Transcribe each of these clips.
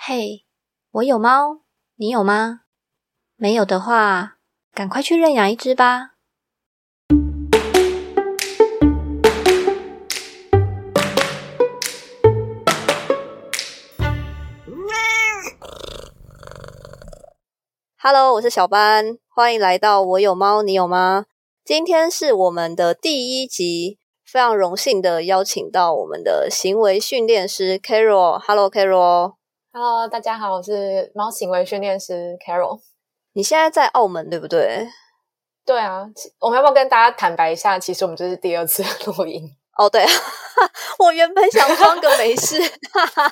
嘿，我有猫，你有吗？没有的话，赶快去认养一只吧。Hello，我是小班，欢迎来到我有猫，你有吗？今天是我们的第一集，非常荣幸的邀请到我们的行为训练师 Carol。Hello，Carol。Hello，大家好，我是猫行为训练师 Carol。你现在在澳门对不对？对啊，我们要不要跟大家坦白一下？其实我们这是第二次 录音。哦，对，我原本想装个没事。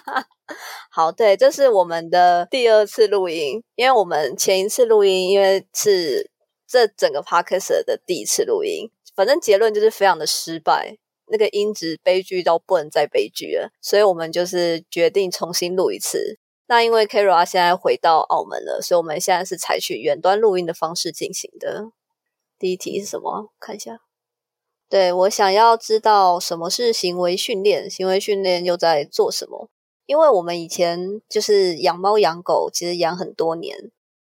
好，对，这是我们的第二次录音，因为我们前一次录音，因为是这整个 podcast 的第一次录音，反正结论就是非常的失败，那个音质悲剧到不能再悲剧了，所以我们就是决定重新录一次。那因为 Kara 现在回到澳门了，所以我们现在是采取远端录音的方式进行的。第一题是什么？看一下。对我想要知道什么是行为训练，行为训练又在做什么？因为我们以前就是养猫养狗，其实养很多年，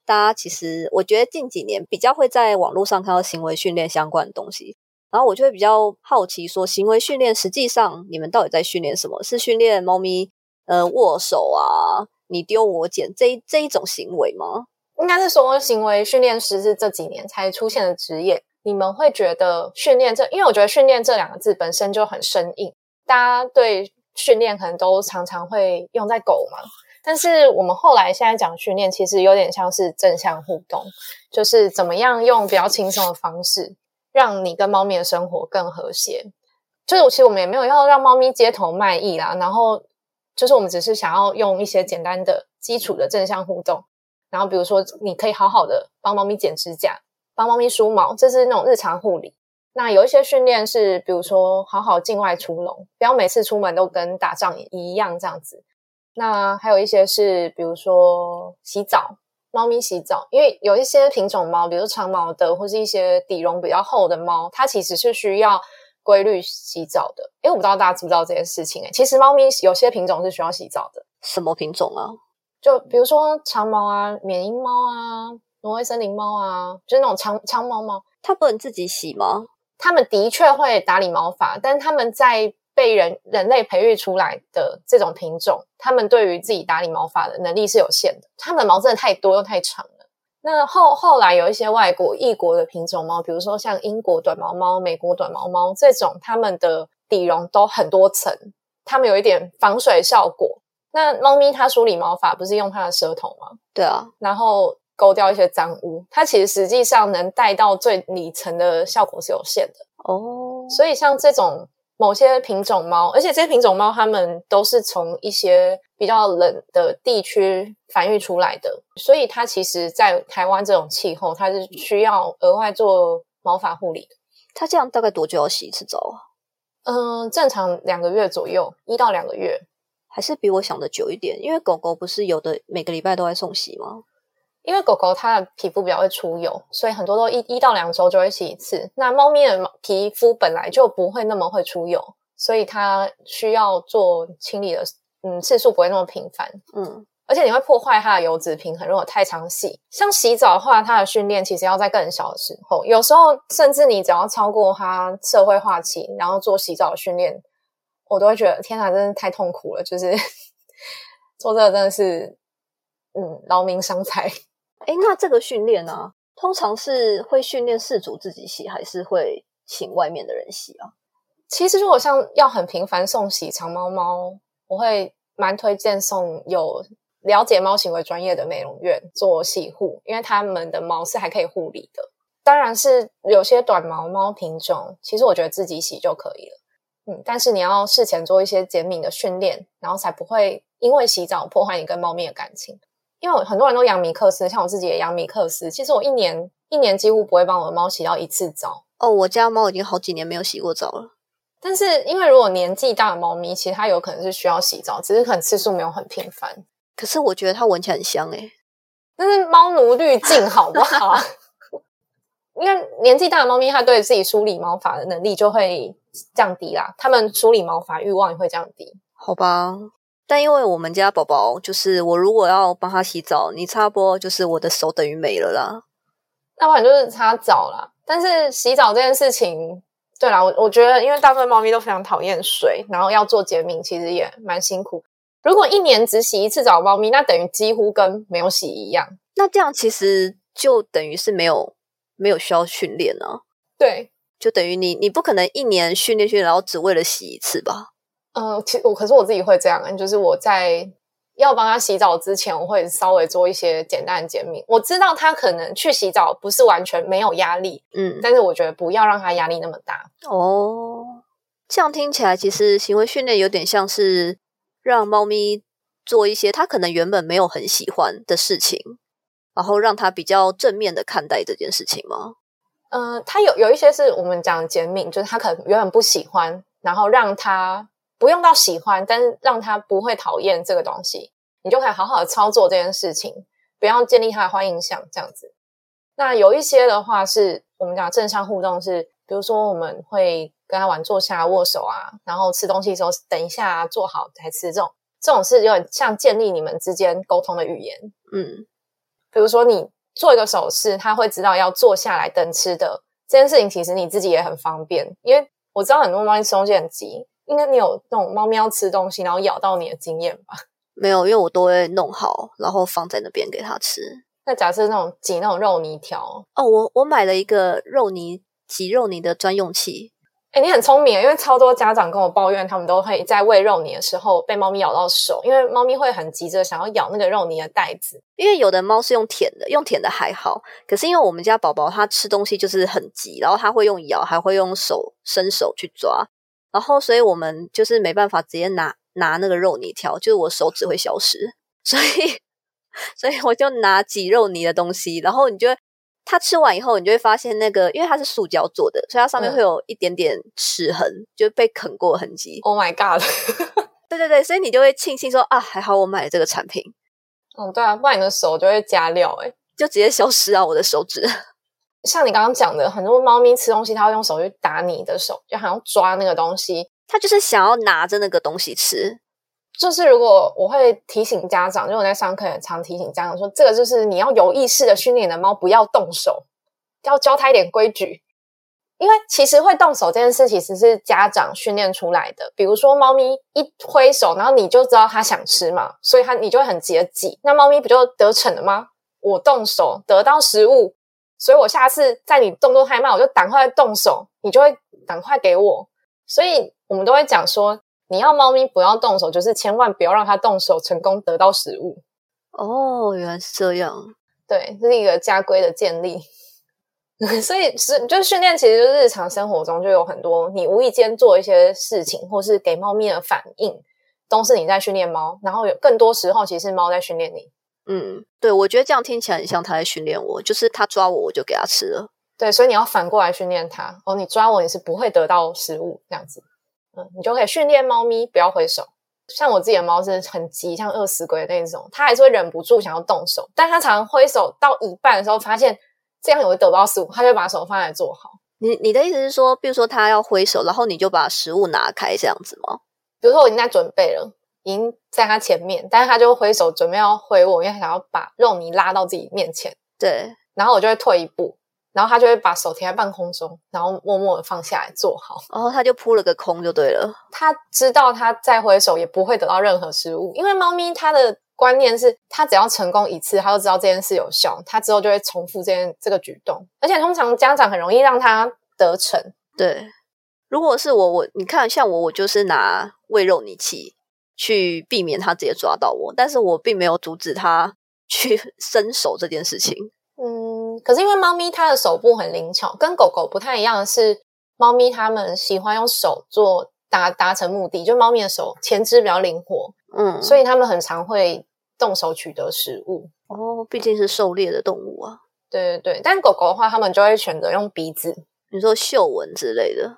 大家其实我觉得近几年比较会在网络上看到行为训练相关的东西，然后我就会比较好奇说，行为训练实际上你们到底在训练什么？是训练猫咪呃握手啊，你丢我捡这一这一种行为吗？应该是说，行为训练师是这几年才出现的职业。你们会觉得训练这，因为我觉得训练这两个字本身就很生硬，大家对训练可能都常常会用在狗嘛。但是我们后来现在讲训练，其实有点像是正向互动，就是怎么样用比较轻松的方式，让你跟猫咪的生活更和谐。就是其实我们也没有要让猫咪街头卖艺啦，然后就是我们只是想要用一些简单的基础的正向互动，然后比如说你可以好好的帮猫咪剪指甲。帮猫咪梳毛，这是那种日常护理。那有一些训练是，比如说好好境外出笼，不要每次出门都跟打仗一样这样子。那还有一些是，比如说洗澡，猫咪洗澡，因为有一些品种猫，比如长毛的或是一些底绒比较厚的猫，它其实是需要规律洗澡的。因为我不知道大家知不知道这件事情、欸，其实猫咪有些品种是需要洗澡的。什么品种啊？就比如说长毛啊、缅因猫啊。挪威森林猫啊，就是那种长长毛猫，它不能自己洗吗？它们的确会打理毛发，但它们在被人人类培育出来的这种品种，它们对于自己打理毛发的能力是有限的。它们的毛真的太多又太长了。那后后来有一些外国异国的品种猫，比如说像英国短毛猫、美国短毛猫这种，它们的底绒都很多层，它们有一点防水效果。那猫咪它梳理毛发不是用它的舌头吗？对啊，然后。勾掉一些脏污，它其实实际上能带到最里层的效果是有限的哦。所以像这种某些品种猫，而且这些品种猫它们都是从一些比较冷的地区繁育出来的，所以它其实，在台湾这种气候，它是需要额外做毛发护理的。它这样大概多久要洗一次澡啊？嗯，正常两个月左右，一到两个月，还是比我想的久一点。因为狗狗不是有的每个礼拜都在送洗吗？因为狗狗它的皮肤比较会出油，所以很多都一一到两周就会洗一次。那猫咪的皮肤本来就不会那么会出油，所以它需要做清理的嗯次数不会那么频繁。嗯，而且你会破坏它的油脂平衡，如果太常洗。像洗澡的话，它的训练其实要在更小的时候，有时候甚至你只要超过它社会化期，然后做洗澡的训练，我都会觉得天哪，真的太痛苦了。就是 做这个真的是嗯劳民伤财。哎，那这个训练呢，通常是会训练饲主自己洗，还是会请外面的人洗啊？其实如果像要很频繁送洗长毛猫，我会蛮推荐送有了解猫行为专业的美容院做洗护，因为他们的毛是还可以护理的。当然是有些短毛猫品种，其实我觉得自己洗就可以了。嗯，但是你要事前做一些减敏的训练，然后才不会因为洗澡破坏你跟猫咪的感情。因为很多人都养米克斯，像我自己也养米克斯。其实我一年一年几乎不会帮我的猫洗到一次澡。哦，我家猫已经好几年没有洗过澡了。但是因为如果年纪大的猫咪，其实它有可能是需要洗澡，只是可能次数没有很频繁。可是我觉得它闻起来很香诶、那是猫奴滤镜，好不好？因为年纪大的猫咪，它对自己梳理毛发的能力就会降低啦，它们梳理毛发欲望也会降低。好吧，但因为我们家宝宝，就是我如果要帮他洗澡，你差不多就是我的手等于没了啦。那不然就是擦澡啦。但是洗澡这件事情，对啦，我我觉得，因为大部分猫咪都非常讨厌水，然后要做减敏，其实也蛮辛苦。如果一年只洗一次澡，猫咪那等于几乎跟没有洗一样。那这样其实就等于是没有没有需要训练呢。对，就等于你你不可能一年训练训练，然后只为了洗一次吧？嗯，其我可是我自己会这样，就是我在要帮他洗澡之前，我会稍微做一些简单的减敏。我知道他可能去洗澡不是完全没有压力，嗯，但是我觉得不要让他压力那么大。哦，这样听起来其实行为训练有点像是让猫咪做一些他可能原本没有很喜欢的事情，然后让他比较正面的看待这件事情吗？呃，他有有一些是我们讲减敏，就是他可能原本不喜欢，然后让他不用到喜欢，但是让他不会讨厌这个东西，你就可以好好的操作这件事情，不要建立他的坏印象，这样子。那有一些的话是我们讲正向互动，是比如说我们会跟他玩坐下握手啊，然后吃东西的时候等一下坐好才吃，这种这种是有点像建立你们之间沟通的语言。嗯，比如说你做一个手势，他会知道要坐下来等吃的这件事情，其实你自己也很方便，因为我知道很多猫咪吃东西很急，应该你有那种猫咪要吃东西然后咬到你的经验吧？没有，因为我都会弄好，然后放在那边给它吃。那假设那种挤那种肉泥条，哦，我我买了一个肉泥挤肉泥的专用器，哎，你很聪明，因为超多家长跟我抱怨，他们都会在喂肉泥的时候被猫咪咬到手，因为猫咪会很急着想要咬那个肉泥的袋子。因为有的猫是用舔的，用舔的还好，可是因为我们家宝宝它吃东西就是很急，然后它会用咬，还会用手伸手去抓，然后所以我们就是没办法直接拿拿那个肉泥条，就是我手指会消失，所以 所以我就拿挤肉泥的东西，然后你就会它吃完以后，你就会发现那个，因为它是塑胶做的，所以它上面嗯会有一点点齿痕，就被啃过的痕迹。Oh my god！对对对，所以你就会庆幸说啊，还好我买了这个产品，嗯，对啊，不然你的手就会加料哎、就直接消失啊我的手指。像你刚刚讲的，很多猫咪吃东西，它会用手去打你的手，就好像抓那个东西。它就是想要拿着那个东西吃。就是如果我会提醒家长，就我在上课也常提醒家长说，这个就是你要有意识的训练你的猫不要动手，要教它一点规矩。因为其实会动手这件事，其实是家长训练出来的。比如说，猫咪一挥手，然后你就知道它想吃嘛，所以它你就会很急的挤。那猫咪不就得逞了吗？我动手得到食物，所以我下次在你动作太慢，我就赶快动手，你就会赶快给我。所以我们都会讲说，你要猫咪不要动手，就是千万不要让它动手，成功得到食物。哦，原来是这样。对，这是一个家规的建立。所以是就是训练，其实就是日常生活中就有很多你无意间做一些事情，或是给猫咪的反应，都是你在训练猫。然后有更多时候，其实是猫在训练你。嗯，对，我觉得这样听起来很像他在训练我，就是他抓我，我就给他吃了。对，所以你要反过来训练它。哦，你抓我，你是不会得到食物这样子。嗯，你就可以训练猫咪不要挥手。像我自己的猫是很急，像饿死鬼那种，它还是会忍不住想要动手，但它常常挥手到一半的时候，发现这样也会得不到食物，它就把手放在做好。你你的意思是说，比如说它要挥手，然后你就把食物拿开这样子吗？比如说我已经在准备了，已经在他前面，但是他就挥手准备要挥我，因为他想要把肉泥拉到自己面前，对，然后我就会退一步，然后他就会把手停在半空中，然后默默的放下来坐好。然后他就扑了个空就对了。他知道他再挥手也不会得到任何失误，因为猫咪它的观念是，它只要成功一次，它就知道这件事有效，它之后就会重复这件这个举动。而且通常家长很容易让它得逞，对，如果是我，我你看像我，我就是拿喂肉泥器去避免他直接抓到我，但是我并没有阻止他去 伸手这件事情。嗯，可是因为猫咪它的手部很灵巧，跟狗狗不太一样的是，猫咪它们喜欢用手做达达成目的，就猫咪的手前肢比较灵活，嗯，所以它们很常会动手取得食物。哦，毕竟是狩猎的动物啊。对对对，但狗狗的话，它们就会选择用鼻子，比如说嗅闻之类的，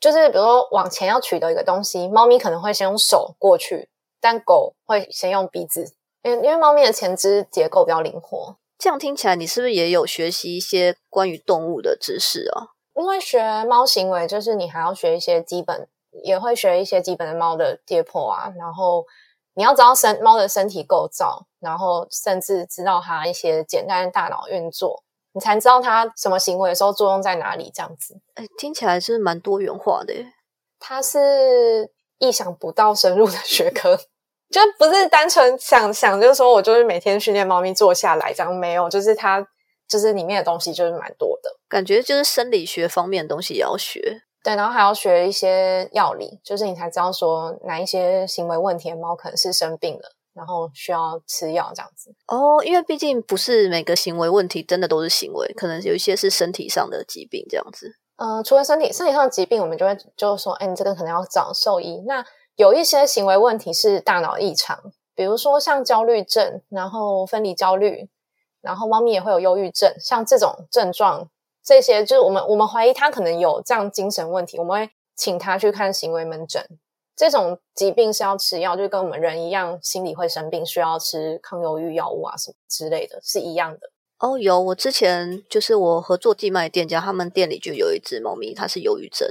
就是比如说往前要取得一个东西，猫咪可能会先用手过去，但狗会先用鼻子，因为因为猫咪的前肢结构比较灵活。这样听起来，你是不是也有学习一些关于动物的知识啊？因为学猫行为，就是你还要学一些基本，也会学一些基本的猫的解剖啊，然后你要知道身猫的身体构造，然后甚至知道它一些简单的大脑运作，你才知道它什么行为的时候作用在哪里。这样子，哎，听起来是蛮多元化的。它是意想不到深入的学科，就不是单纯想想，就是说我就是每天训练猫咪坐下来这样，没有，就是它就是里面的东西就是蛮多的，感觉就是生理学方面的东西也要学。对，然后还要学一些药理，就是你才知道说哪一些行为问题的猫可能是生病了，然后需要吃药这样子。哦，因为毕竟不是每个行为问题真的都是行为，可能有一些是身体上的疾病这样子。呃，除了身体身体上的疾病，我们就会就是说，哎，你这个可能要找兽医。那有一些行为问题是大脑异常，比如说像焦虑症，然后分离焦虑，然后猫咪也会有忧郁症，像这种症状。这些就是我们我们怀疑它可能有这样精神问题，我们会请它去看行为门诊。这种疾病是要吃药，就跟我们人一样，心理会生病，需要吃抗忧郁药物啊什么之类的，是一样的。哦，有，我之前就是我合作寄卖店家，他们店里就有一只猫咪，它是忧郁症，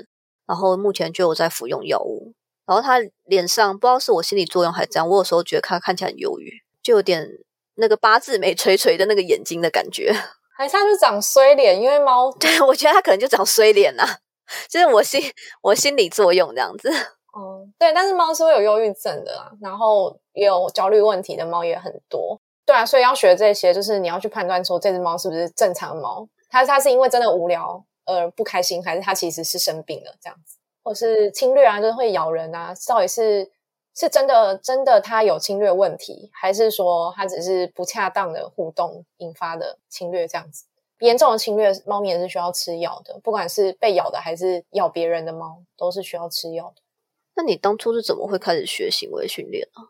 然后目前就有在服用药物。然后它脸上不知道是我心理作用还是怎样，我有时候觉得它看起来很忧郁，就有点那个八字眉垂垂的那个眼睛的感觉。还是它就长衰脸，因为猫，对我觉得它可能就长衰脸呐，就是我心我心理作用这样子。哦，对，但是猫是会有忧郁症的啊，然后也有焦虑问题的猫也很多。对啊，所以要学这些，就是你要去判断说这只猫是不是正常的猫，它它是因为真的无聊而不开心，还是它其实是生病了这样子，或是侵略啊，就是会咬人啊，到底是？是真的，真的，它有侵略问题，还是说它只是不恰当的互动引发的侵略？这样子严重的侵略，猫咪也是需要吃药的。不管是被咬的，还是咬别人的猫，都是需要吃药的。那你当初是怎么会开始学行为训练呢？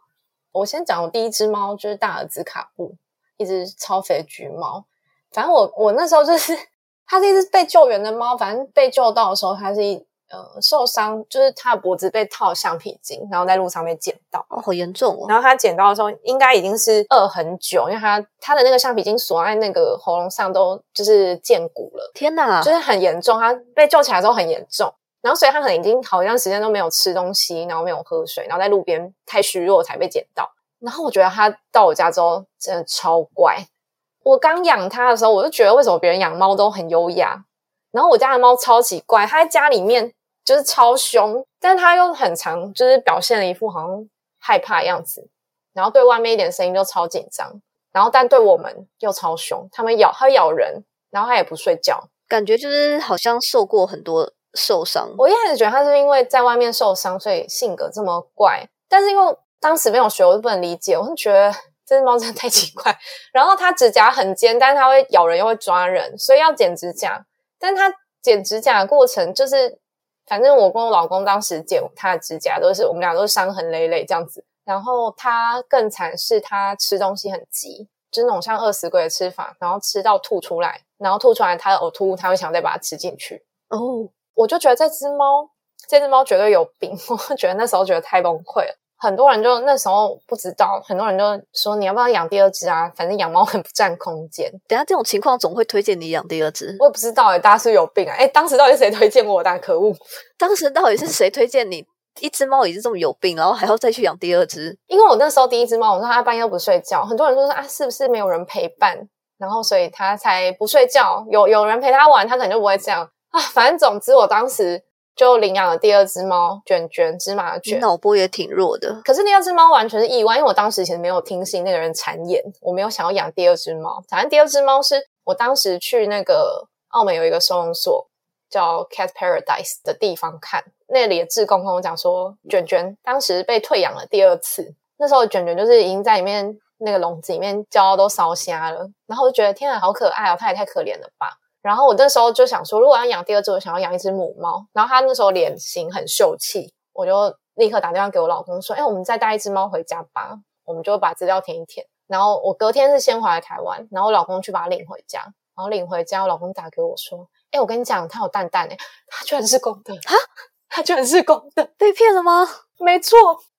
我先讲，我第一只猫就是大儿子卡布，一只超肥橘猫。反正我我那时候就是，它是一只被救援的猫。反正被救到的时候，它是一。呃，受伤就是它的脖子被套橡皮筋，然后在路上被捡到，哦，好严重哦。然后他捡到的时候，应该已经是饿很久，因为它它的那个橡皮筋锁在那个喉咙上，都就是见骨了。天哪，就是很严重。它被救起来之后很严重，然后所以他可能已经好一段时间都没有吃东西，然后没有喝水，然后在路边太虚弱才被捡到。然后我觉得他到我家之后真的超乖。我刚养他的时候，我就觉得为什么别人养猫都很优雅。然后我家的猫超奇怪，它在家里面就是超凶，但是它又很常就是表现了一副好像害怕样子，然后对外面一点声音就超紧张，然后但对我们又超凶，它们咬它咬人，然后它也不睡觉，感觉就是好像受过很多受伤。我一开始觉得它是因为在外面受伤，所以性格这么怪，但是因为当时没有学，我就不能理解，我就觉得这只猫真的太奇怪。然后它指甲很尖，但是它会咬人又会抓人，所以要剪指甲。但它剪指甲的过程，就是反正我跟我老公当时剪他的指甲，都是我们俩都是伤痕累累这样子。然后他更惨是，他吃东西很急，就是那种像饿死鬼的吃法，然后吃到吐出来，然后吐出来他的呕吐物，他会想再把它吃进去。哦，我就觉得这只猫，这只猫绝对有病，我觉得那时候觉得太崩溃了。很多人就那时候不知道，很多人就说你要不要养第二只啊？反正养猫很不占空间。等下这种情况总会推荐你养第二只，我也不知道哎，大家是有病啊！哎，当时到底谁推荐我的？可恶！当时到底是谁推荐你？一只猫已经这么有病，然后还要再去养第二只？因为我那时候第一只猫，我说它半夜都不睡觉，很多人就说啊，是不是没有人陪伴，然后所以它才不睡觉？有有人陪它玩，它可能就不会这样啊。反正总之，我当时。就领养了第二只猫卷卷芝麻卷，脑波也挺弱的。可是第二只猫完全是意外，因为我当时其实没有听信那个人谗言，我没有想要养第二只猫。反正第二只猫是我当时去那个澳门有一个收容所叫 Cat Paradise 的地方看，那里的志工跟我讲说，卷卷当时被退养了第二次，那时候卷卷就是已经在里面那个笼子里面叫都烧瞎了，然后我就觉得天啊，好可爱哦，它也太可怜了吧。然后我那时候就想说，如果要养第二只，我想要养一只母猫。然后它那时候脸型很秀气，我就立刻打电话给我老公说：“哎，我们再带一只猫回家吧。”我们就把资料填一填。然后我隔天是先回来台湾，然后我老公去把它领回家。然后领回家，我老公打给我说：“哎，我跟你讲，它有蛋蛋哎，它居然是公的啊！它居然是公的，被骗了吗？没错。”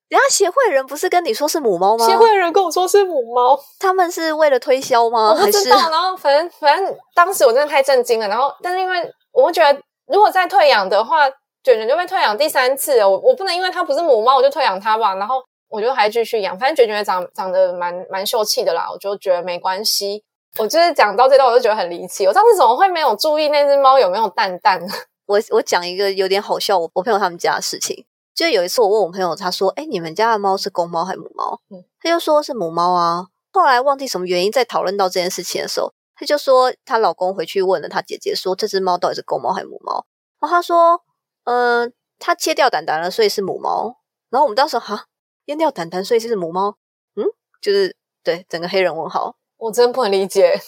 人家协会人不是跟你说是母猫吗？协会人跟我说是母猫，他们是为了推销吗？我不知道。然后反正反正当时我真的太震惊了。然后但是因为我觉得，如果再退养的话，卷卷就被退养第三次。我我不能因为它不是母猫，我就退养它吧。然后我就还继续养，反正卷卷长长得蛮蛮秀气的啦，我就觉得没关系。我就是讲到这段，我就觉得很离奇。我上次怎么会没有注意那只猫有没有蛋蛋？我我讲一个有点好笑，我我朋友他们家的事情。就有一次我问我朋友，他说：“哎，你们家的猫是公猫还是母猫？”嗯，他就说是母猫啊。后来忘记什么原因，在讨论到这件事情的时候，他就说她老公回去问了她姐姐，说这只猫到底是公猫还是母猫？然后他说：“嗯，他切掉蛋蛋了，所以是母猫。”然后我们当时哈阉掉蛋蛋，所以是母猫。嗯，就是对整个黑人问号，我真不能理解。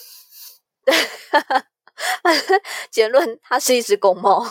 结论，它是一只公猫。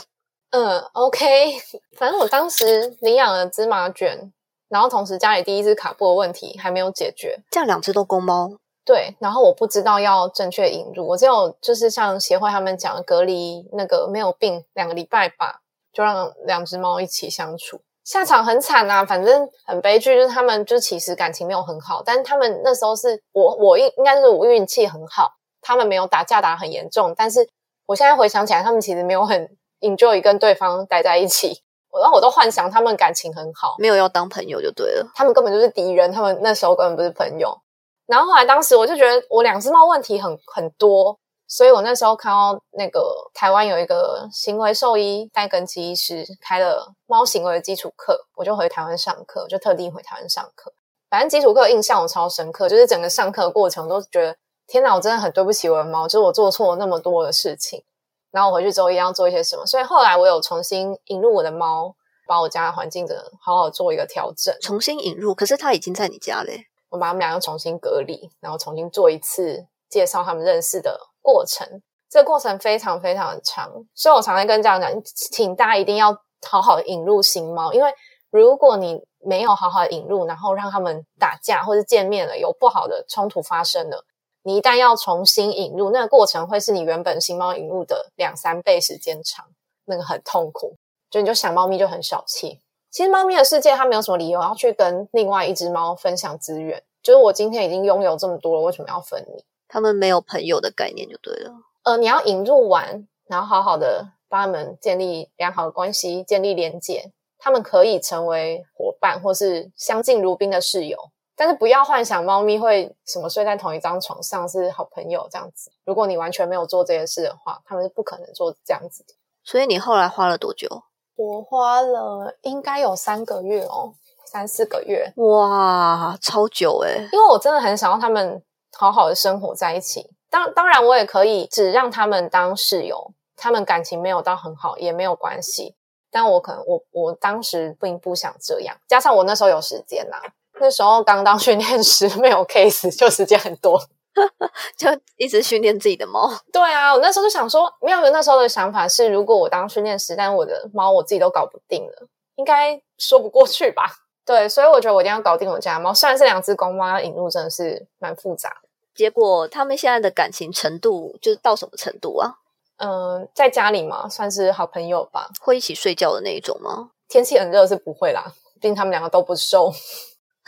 嗯，OK，反正我当时领养了芝麻卷，然后同时家里第一只卡布的问题还没有解决，这样两只都公猫。对，然后我不知道要正确引入，我只有就是像协会他们讲隔离那个没有病两个礼拜吧，就让两只猫一起相处，下场很惨啊，反正很悲剧，就是他们就其实感情没有很好，但是他们那时候是我我应应该是我运气很好，他们没有打架打很严重，但是我现在回想起来，他们其实没有很。Enjoy 跟对方待在一起，我然后我都幻想他们感情很好，没有要当朋友就对了。他们根本就是敌人，他们那时候根本不是朋友。然后后来当时我就觉得我两只猫问题很很多，所以我那时候看到那个台湾有一个行为兽医戴根基医师开了猫行为的基础课，我就回台湾上课，就特地回台湾上课。反正基础课印象我超深刻，就是整个上课过程都觉得天哪，我真的很对不起我的猫，就是我做错了那么多的事情。然后我回去之后一定要做一些什么，所以后来我有重新引入我的猫，把我家的环境的好好做一个调整。重新引入，可是它已经在你家嘞。我把他们俩又重新隔离，然后重新做一次介绍他们认识的过程。这个过程非常非常的长，所以我常常跟家长讲，请大家一定要好好引入新猫，因为如果你没有好好引入，然后让他们打架或者见面了有不好的冲突发生了。你一旦要重新引入，那个过程会是你原本新猫引入的两三倍时间长，那个很痛苦。就你就想猫咪就很小气。其实猫咪的世界它没有什么理由要去跟另外一只猫分享资源。就是我今天已经拥有这么多了，为什么要分你？他们没有朋友的概念就对了。呃，你要引入完，然后好好的帮他们建立良好的关系，建立连接，他们可以成为伙伴或是相敬如宾的室友。但是不要幻想猫咪会什么睡在同一张床上是好朋友这样子。如果你完全没有做这些事的话，他们是不可能做这样子的。所以你后来花了多久？我花了应该有三个月哦，三四个月。哇，超久诶因为我真的很想要他们好好的生活在一起。当当然，我也可以只让他们当室友，他们感情没有到很好也没有关系。但我可能我我当时并不想这样，加上我那时候有时间啦。那时候刚当训练师，没有 case，就时间很多，就一直训练自己的猫。对啊，我那时候就想说，没有那时候的想法是，如果我当训练师，但我的猫我自己都搞不定了，应该说不过去吧？对，所以我觉得我一定要搞定我家猫。虽然是两只公猫，要引入真的是蛮复杂。结果他们现在的感情程度就是到什么程度啊？嗯，在家里嘛，算是好朋友吧。会一起睡觉的那一种吗？天气很热是不会啦，毕竟他们两个都不瘦。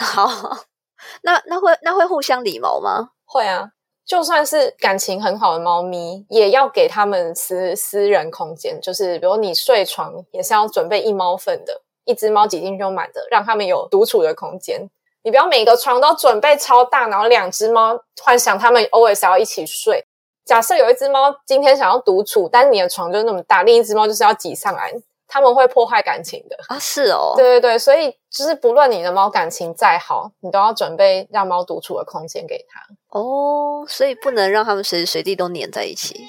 好，那那会那会互相理毛吗？会啊，就算是感情很好的猫咪，也要给他们私私人空间。就是比如你睡床，也是要准备一猫份的，一只猫挤进去就满的，让他们有独处的空间。你不要每个床都准备超大，然后两只猫幻想他们 always 要一起睡。假设有一只猫今天想要独处，但你的床就那么大，另一只猫就是要挤上来。他们会破坏感情的啊，是哦，对对对，所以就是不论你的猫感情再好，你都要准备让猫独处的空间给它哦，所以不能让他们随时随地都黏在一起。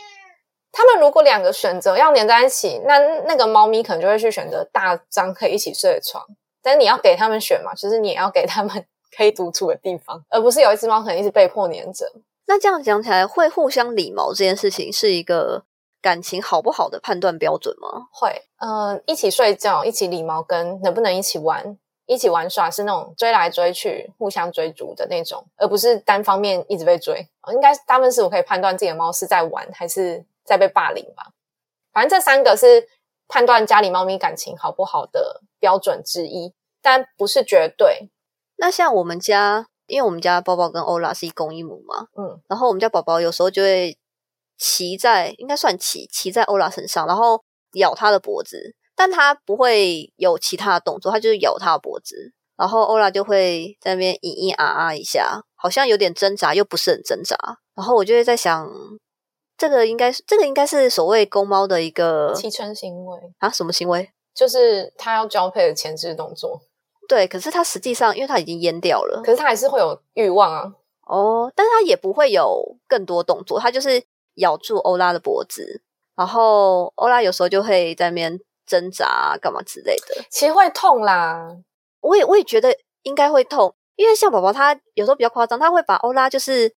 他们如果两个选择要黏在一起，那那个猫咪可能就会去选择大张可以一起睡的床，但是你要给他们选嘛，就是你也要给他们可以独处的地方，而不是有一只猫可能一直被迫黏着。那这样讲起来，会互相理毛这件事情是一个。感情好不好的判断标准吗？会，嗯，一起睡觉，一起理毛根，能不能一起玩，一起玩耍，是那种追来追去、互相追逐的那种，而不是单方面一直被追。应该大部分是我可以判断自己的猫是在玩还是在被霸凌吧。反正这三个是判断家里猫咪感情好不好的标准之一，但不是绝对。那像我们家，因为我们家宝宝跟欧拉是一公一母嘛，嗯，然后我们家宝宝有时候就会。骑在应该算骑骑在欧拉身上，然后咬他的脖子，但他不会有其他的动作，他就是咬他的脖子。然后欧拉就会在那边咿咿啊啊一下，好像有点挣扎，又不是很挣扎。然后我就会在想，这个应该是这个应该是所谓公猫的一个提春行为啊，什么行为？就是它要交配的前置动作。对，可是它实际上，因为它已经阉掉了，可是它还是会有欲望啊。哦，但是它也不会有更多动作，它就是咬住欧拉的脖子，然后欧拉有时候就会在那边挣扎干嘛之类的。其实会痛啦，我也我也觉得应该会痛，因为像宝宝他有时候比较夸张，他会把欧拉就是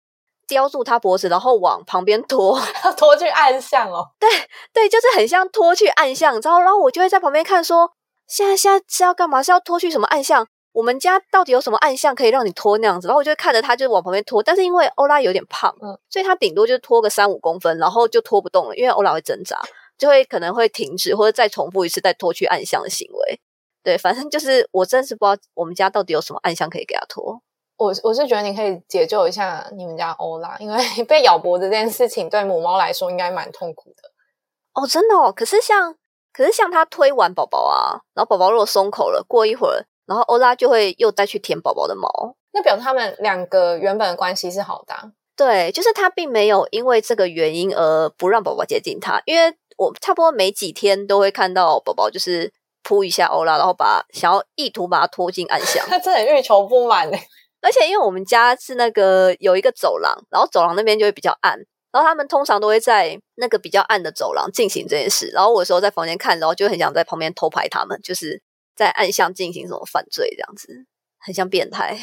叼住他脖子，然后往旁边拖，拖去暗巷哦。对对，就是很像拖去暗巷，然后然后我就会在旁边看说。现在现在是要干嘛？是要拖去什么暗巷？我们家到底有什么暗巷可以让你拖那样子？然后我就看着他，就往旁边拖。但是因为欧拉有点胖，嗯，所以他顶多就拖个三五公分，然后就拖不动了。因为欧拉会挣扎，就会可能会停止，或者再重复一次再拖去暗巷的行为。对，反正就是我真是不知道我们家到底有什么暗巷可以给他拖。我我是觉得你可以解救一下你们家欧拉，因为 被咬脖子这件事情对母猫来说应该蛮痛苦的。哦，真的哦。可是像。可是像他推完宝宝啊，然后宝宝如果松口了，过一会儿，然后欧拉就会又再去舔宝宝的毛，那表示他们两个原本的关系是好的。对，就是他并没有因为这个原因而不让宝宝接近他，因为我差不多每几天都会看到宝宝就是扑一下欧拉，然后把想要意图把他拖进暗巷，他真的欲求不满嘞。而且因为我们家是那个有一个走廊，然后走廊那边就会比较暗。然后他们通常都会在那个比较暗的走廊进行这件事。然后我有时候在房间看，然后就很想在旁边偷拍他们，就是在暗巷进行什么犯罪这样子，很像变态。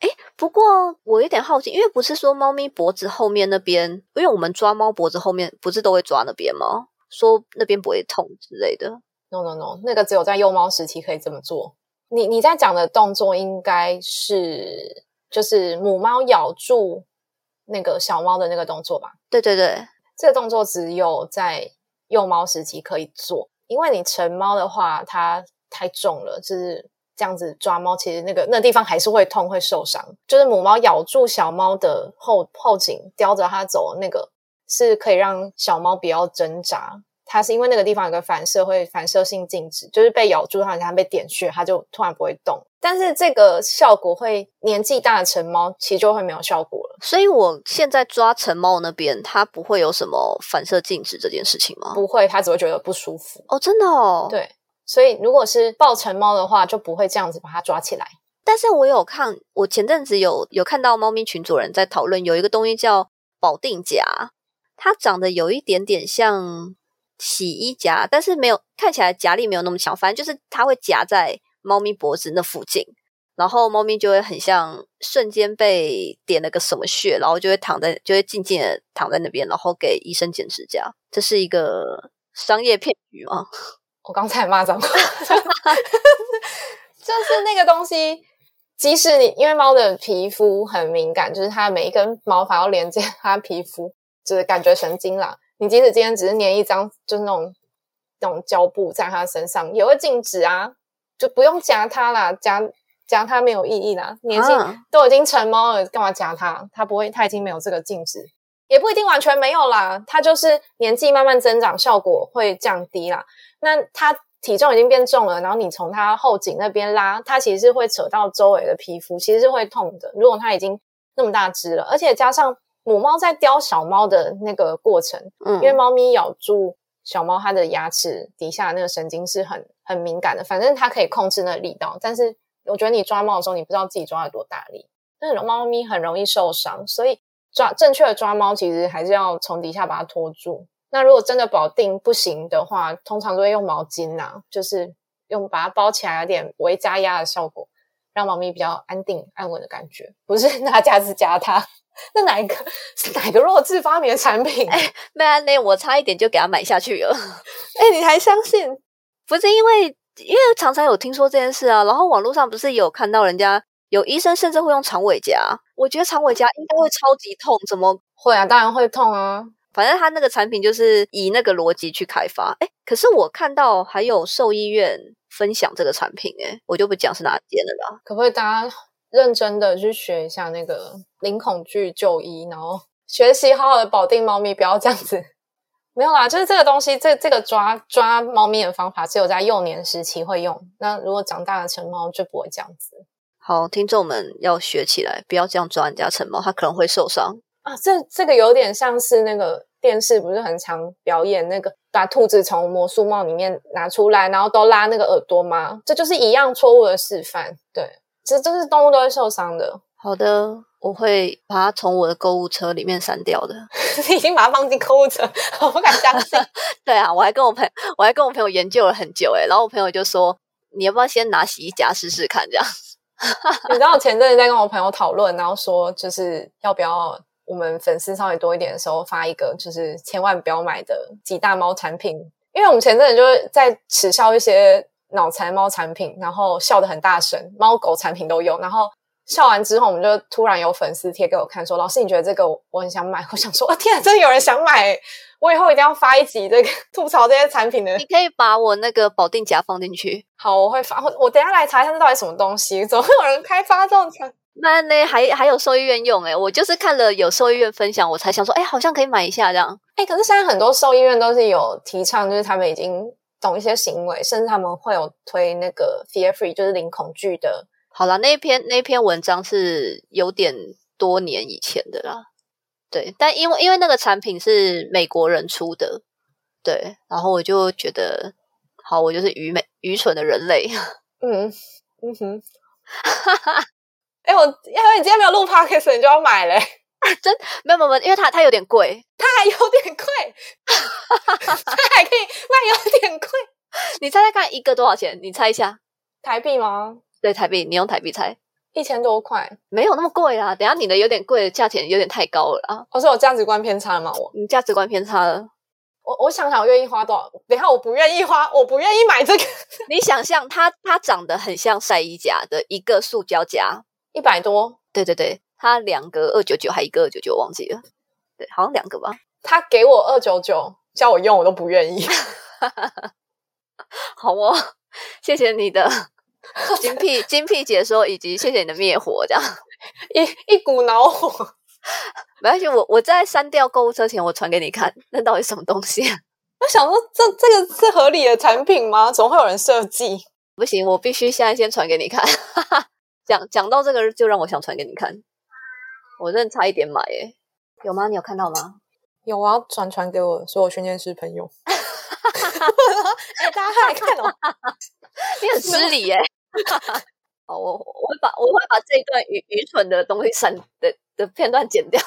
哎，不过我有点好奇，因为不是说猫咪脖子后面那边，因为我们抓猫脖子后面不是都会抓那边吗？说那边不会痛之类的。No No No，那个只有在幼猫时期可以这么做。你你在讲的动作应该是就是母猫咬住。那个小猫的那个动作吧，对对对，这个动作只有在幼猫时期可以做，因为你成猫的话，它太重了，就是这样子抓猫，其实那个那地方还是会痛会受伤。就是母猫咬住小猫的后后颈，叼着它走，那个是可以让小猫不要挣扎。它是因为那个地方有个反射，会反射性静止，就是被咬住，它像被点穴，它就突然不会动。但是这个效果会年纪大的成猫，其实就会没有效果了。所以我现在抓成猫那边，它不会有什么反射静止这件事情吗？不会，它只会觉得不舒服。哦，真的哦。对，所以如果是抱成猫的话，就不会这样子把它抓起来。但是我有看，我前阵子有有看到猫咪群主人在讨论，有一个东西叫保定夹，它长得有一点点像。洗衣夹，但是没有看起来夹力没有那么强，反正就是它会夹在猫咪脖子那附近，然后猫咪就会很像瞬间被点了个什么穴，然后就会躺在，就会静静的躺在那边，然后给医生剪指甲。这是一个商业骗局吗？我刚才骂脏话，就是那个东西，即使你因为猫的皮肤很敏感，就是它每一根毛发要连接它皮肤，就是感觉神经啦。你即使今天只是粘一张，就是那种那种胶布在他身上，也会静止啊，就不用夹它啦，夹夹它没有意义啦。年纪都已经成猫了，干嘛夹它？它不会，它已经没有这个静止，也不一定完全没有啦。它就是年纪慢慢增长，效果会降低啦。那它体重已经变重了，然后你从它后颈那边拉，它其实是会扯到周围的皮肤，其实是会痛的。如果它已经那么大只了，而且加上。母猫在叼小猫的那个过程，嗯，因为猫咪咬住小猫，它的牙齿底下那个神经是很很敏感的，反正它可以控制那力道。但是我觉得你抓猫的时候，你不知道自己抓了多大力，那种猫咪很容易受伤。所以抓正确的抓猫，其实还是要从底下把它拖住。那如果真的保定不行的话，通常都会用毛巾呐，就是用把它包起来，有点微加压的效果，让猫咪比较安定安稳的感觉，不是 拿夹子夹它。那哪一个是哪个弱智发明的产品？哎，麦安内，我差一点就给他买下去了。哎，你还相信？不是因为，因为常常有听说这件事啊。然后网络上不是有看到人家有医生甚至会用长尾夹。我觉得长尾夹应该会超级痛，怎么会啊？当然会痛啊。反正他那个产品就是以那个逻辑去开发。哎，可是我看到还有兽医院分享这个产品，哎，我就不讲是哪间了啦。可不可以大家？认真的去学一下那个零恐惧就医，然后学习好好的保定猫咪，不要这样子 没有啦，就是这个东西，这这个抓抓猫咪的方法，只有在幼年时期会用。那如果长大了成猫，就不会这样子好，听众们要学起来，不要这样抓人家成猫，它可能会受伤。啊。这这个有点像是那个电视不是很常表演那个把兔子从魔术帽里面拿出来，然后都拉那个耳朵吗？这就是一样错误的示范。对，这这是动物都会受伤的。好的，我会把它从我的购物车里面删掉的。你已经把它放进购物车，我不敢相信。对啊，我还跟我朋友，我还跟我朋友研究了很久诶，然后我朋友就说：“你要不要先拿洗衣夹试试看？”这样，你知道我前阵子在跟我朋友讨论，然后说就是要不要我们粉丝稍微多一点的时候发一个，就是千万不要买的几大猫产品，因为我们前阵子就是在耻笑一些脑残猫产品，然后笑得很大声，猫狗产品都有，然后。笑完之后，我们就突然有粉丝贴给我看，说：“老师，你觉得这个我很想买。”我想说：“哦天啊，真的有人想买！我以后一定要发一集这个 吐槽这些产品的。”你可以把我那个保定夹放进去。好，我会发。我我等下来查一下这到底什么东西，怎么会有人开发这种产？那呢，还还有兽医院用诶，我就是看了有兽医院分享，我才想说，哎，好像可以买一下这样。哎，可是现在很多兽医院都是有提倡，就是他们已经懂一些行为，甚至他们会有推那个 fear free，就是零恐惧的。好了，那篇那篇文章是有点多年以前的啦，对，但因为因为那个产品是美国人出的，对，然后我就觉得，好，我就是愚昧愚蠢的人类，嗯嗯哼，哎，我因为你今天没有录 podcast，你就要买嘞，真没有没有，因为它它有点贵，它还有点贵，它还可以卖有点贵，你猜猜看一个多少钱？你猜一下，台币吗？对台币，你用台币猜，一千多块，没有那么贵啦。等下你的有点贵，价钱有点太高了啊！我是我价值观偏差吗？我你价值观偏差了。我我想想，我愿意花多少？等下我不愿意花，我不愿意买这个。你想象它，它长得很像晒衣夹的一个塑胶夹，一百多。对对对，它两个二九九，还一个二九九，忘记了。对，好像两个吧。他给我二九九，叫我用我都不愿意。好哦，谢谢你的。精辟精辟解说，以及谢谢你的灭火，这样 一一股恼火。没关系，我我在删掉购物车前，我传给你看，那到底什么东西？我想说，这这个是合理的产品吗？总会有人设计？不行，我必须现在先传给你看。讲讲到这个，就让我想传给你看。我真的差一点买，耶，有吗？你有看到吗？有啊，转传给我所有训练师朋友。哎，大家来看哦，你很失礼耶。哦，我我会把我会把这一段愚愚蠢的东西删的的片段剪掉。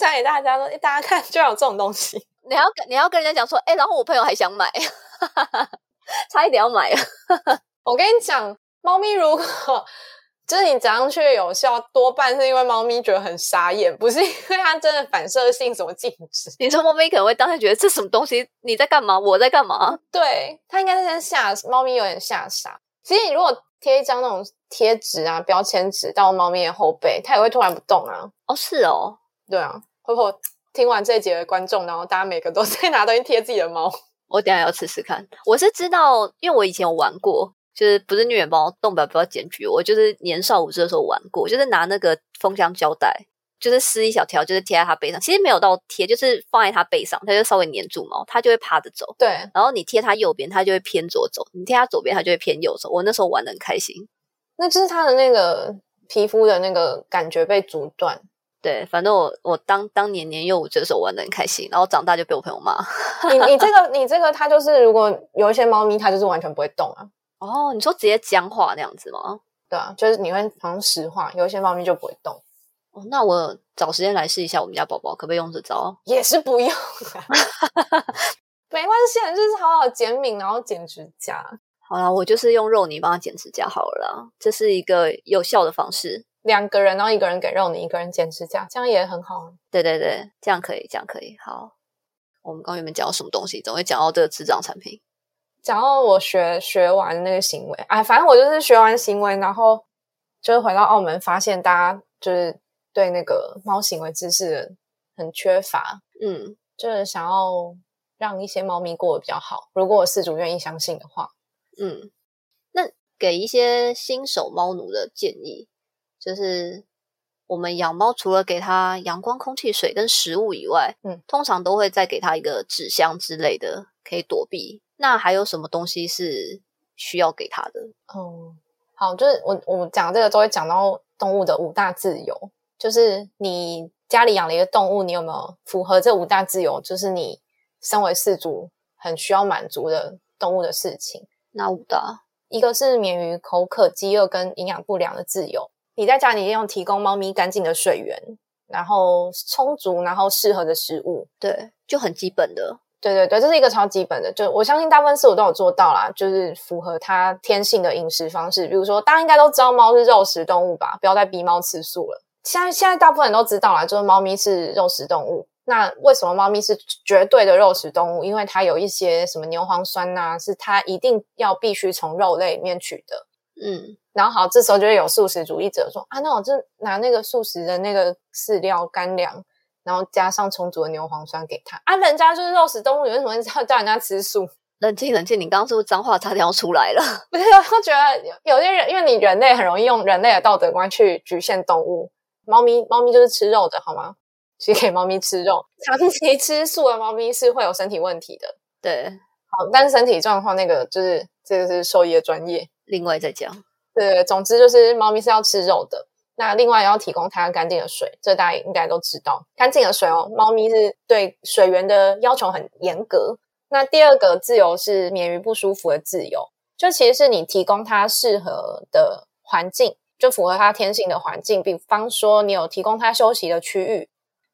讲给大家说，大家看，居然有这种东西。你要跟你要跟人家讲说，哎，然后我朋友还想买，差一点要买了。我跟你讲，猫咪如果。就是你怎样去有效，多半是因为猫咪觉得很傻眼，不是因为它真的反射性什么静止。你说猫咪可能会当时觉得这什么东西？你在干嘛？我在干嘛？对，它应该是先吓猫咪，有点吓傻。其实你如果贴一张那种贴纸啊、标签纸到猫咪的后背，它也会突然不动啊。哦，是哦，对啊。会不会听完这一节的观众，然后大家每个都 在拿东西贴自己的猫？我等下要试试看。我是知道，因为我以前有玩过。就是不是虐猫动表不要检举我，就是年少无知的时候玩过，就是拿那个封箱胶带，就是撕一小条，就是贴在它背上。其实没有到贴，就是放在它背上，它就稍微粘住猫，它就会趴着走。对，然后你贴它右边，它就会偏左走；你贴它左边，它就会偏右走。我那时候玩的很开心。那就是它的那个皮肤的那个感觉被阻断。对，反正我我当当年年幼无知的时候玩的很开心，然后长大就被我朋友骂。你你这个你这个，它就是如果有一些猫咪，它就是完全不会动啊。哦，你说直接僵化那样子吗？对啊，就是你会好像石化，有一些猫咪就不会动。哦，那我找时间来试一下我们家宝宝可不可以用这招？也是不用，没关系，就是好好剪敏，然后剪指甲。好了，我就是用肉泥帮他剪指甲好了，这是一个有效的方式。两个人，然后一个人给肉泥，一个人剪指甲，这样也很好。对对对，这样可以，这样可以。好，我们刚原本讲到什么东西，总会讲到这个智障产品。讲到我学学完那个行为，哎，反正我就是学完行为，然后就是回到澳门，发现大家就是对那个猫行为知识很缺乏，嗯，就是想要让一些猫咪过得比较好。如果我饲主愿意相信的话，嗯，那给一些新手猫奴的建议，就是我们养猫除了给它阳光、空气、水跟食物以外，嗯，通常都会再给它一个纸箱之类的，可以躲避。那还有什么东西是需要给他的？哦，好，就是我我讲这个都会讲到动物的五大自由，就是你家里养了一个动物，你有没有符合这五大自由？就是你身为饲主很需要满足的动物的事情。那五大，一个是免于口渴、饥饿跟营养不良的自由。你在家里用提供猫咪干净的水源，然后充足，然后适合的食物，对，就很基本的。对对对，这是一个超基本的。就我相信大部分饲主都有做到啦，就是符合它天性的饮食方式。比如说，大家应该都知道猫是肉食动物吧？不要再逼猫吃素了。现在现在大部分人都知道啦，就是猫咪是肉食动物。那为什么猫咪是绝对的肉食动物？因为它有一些什么牛磺酸呐，是它一定要必须从肉类里面取得。嗯，然后好，这时候就会有素食主义者说啊，那我就拿那个素食的那个饲料干粮，然后加上充足的牛磺酸给他啊，人家就是肉食动物，你为什么要叫人家吃素？冷静冷静，你刚刚是不是脏话差点要出来了？不是，我觉得有有些人，因为你人类很容易用人类的道德观去局限动物。猫咪，猫咪就是吃肉的，好吗？只给猫咪吃肉，长期吃素的猫咪是会有身体问题的。对，好，但是身体状况那个就是这个是兽医的专业。另外再讲，对，总之就是猫咪是要吃肉的。那另外要提供它干净的水，这大家应该都知道，干净的水哦。猫咪是对水源的要求很严格。那第二个自由是免于不舒服的自由，就其实是你提供它适合的环境，就符合它天性的环境。比方说，你有提供它休息的区域，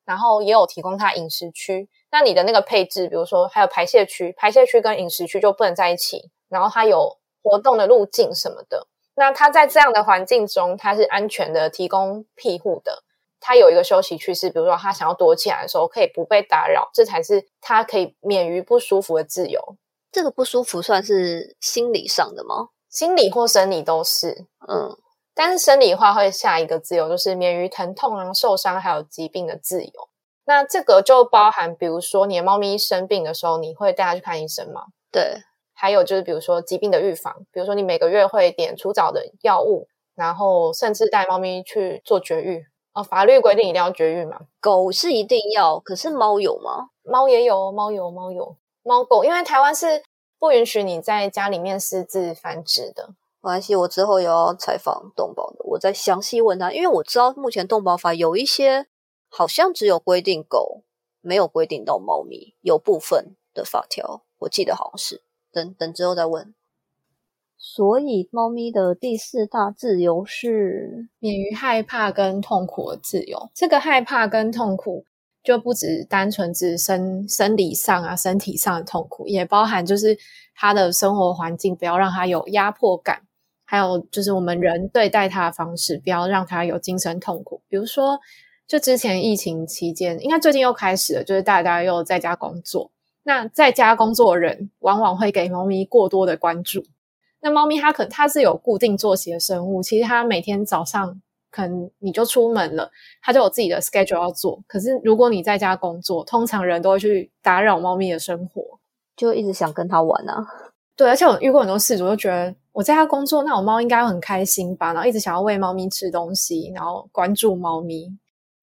然后也有提供它饮食区。那你的那个配置，比如说还有排泄区，排泄区跟饮食区就不能在一起。然后它有活动的路径什么的，那它在这样的环境中，它是安全的，提供庇护的。它有一个休息区，是比如说它想要躲起来的时候，可以不被打扰，这才是它可以免于不舒服的自由。这个不舒服算是心理上的吗？心理或生理都是，嗯，但是生理话会下一个自由，就是免于疼痛啊、受伤还有疾病的自由。那这个就包含，比如说你的猫咪生病的时候，你会带它去看医生吗？对。还有就是，比如说疾病的预防，比如说你每个月会点除藻的药物，然后甚至带猫咪去做绝育哦。法律规定一定要绝育嘛？狗是一定要，可是猫有吗？猫也有，猫有，猫有，猫狗，因为台湾是不允许你在家里面私自繁殖的。没关系，我之后也要采访动保的，我再详细问他，因为我知道目前动保法有一些好像只有规定狗，没有规定到猫咪，有部分的法条，我记得好像是。等等之后再问。所以，猫咪的第四大自由是免于害怕跟痛苦的自由。这个害怕跟痛苦，就不止单纯指生生理上啊、身体上的痛苦，也包含就是它的生活环境不要让它有压迫感，还有就是我们人对待它的方式不要让它有精神痛苦。比如说，就之前疫情期间，应该最近又开始了，就是大家又在家工作。那在家工作的人往往会给猫咪过多的关注。那猫咪它可它是有固定作息的生物，其实它每天早上可能你就出门了，它就有自己的 schedule 要做。可是如果你在家工作，通常人都会去打扰猫咪的生活，就一直想跟它玩啊。对，而且我遇过很多事主，就觉得我在家工作，那我猫应该很开心吧？然后一直想要喂猫咪吃东西，然后关注猫咪。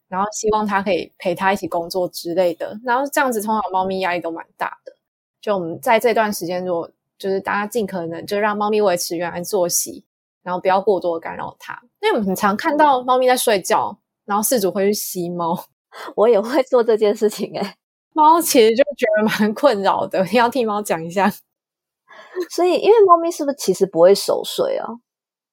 然后希望它可以陪它一起工作之类的，然后这样子通常猫咪压力都蛮大的。就我们在这段时间，如果就是大家尽可能就让猫咪维持原来作息，然后不要过多干扰它。因为我们很常看到猫咪在睡觉，然后饲主会去吸猫，我也会做这件事情哎。猫其实就觉得蛮困扰的，要替猫讲一下。所以，因为猫咪是不是其实不会熟睡啊？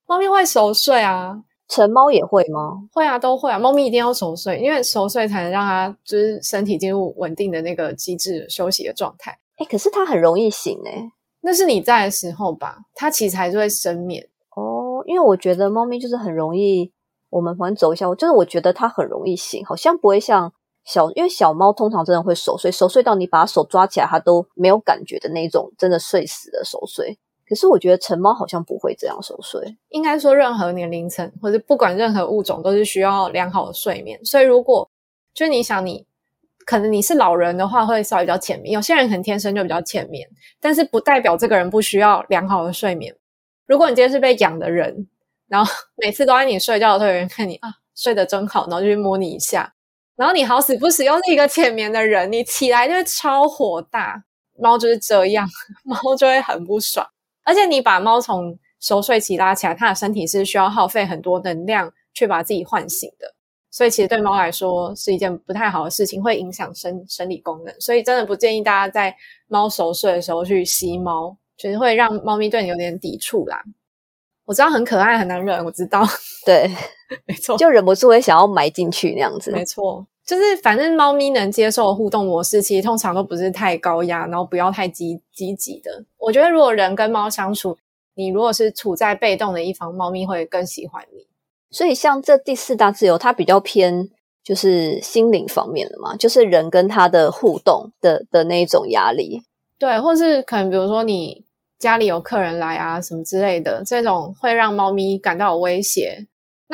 猫咪会熟睡啊。成猫也会吗？会啊，都会啊。猫咪一定要熟睡，因为熟睡才能让它就是身体进入稳定的那个机制休息的状态。哎，可是它很容易醒哎。那是你在的时候吧？它其实还是会深眠哦。因为我觉得猫咪就是很容易，我们反正走一下，就是我觉得它很容易醒，好像不会像小，因为小猫通常真的会熟睡，熟睡到你把手抓起来，它都没有感觉的那种，真的睡死的熟睡。可是我觉得成猫好像不会这样熟睡。应该说，任何年龄层或者不管任何物种，都是需要良好的睡眠。所以，如果就你想，你可能你是老人的话，会稍微比较浅眠；有些人可能天生就比较浅眠，但是不代表这个人不需要良好的睡眠。如果你今天是被养的人，然后每次都在你睡觉的时候有人看你啊，睡得真好，然后就去摸你一下，然后你好死不死又是一个浅眠的人，你起来就会超火大。猫就是这样，猫就会很不爽，而且你把猫从熟睡期拉起来，它的身体是需要耗费很多能量去把自己唤醒的，所以其实对猫来说是一件不太好的事情，会影响生生理功能，所以真的不建议大家在猫熟睡的时候去吸猫，其实会让猫咪对你有点抵触啦。我知道很可爱很难忍，我知道，对，没错，就忍不住会想要埋进去那样子。没错，就是反正猫咪能接受的互动模式，其实通常都不是太高压，然后不要太积积极的。我觉得如果人跟猫相处，你如果是处在被动的一方，猫咪会更喜欢你。所以像这第四大自由，它比较偏就是心灵方面的嘛，就是人跟它的互动的的那一种压力。对，或是可能比如说你。家里有客人来啊，什么之类的，这种会让猫咪感到有威胁。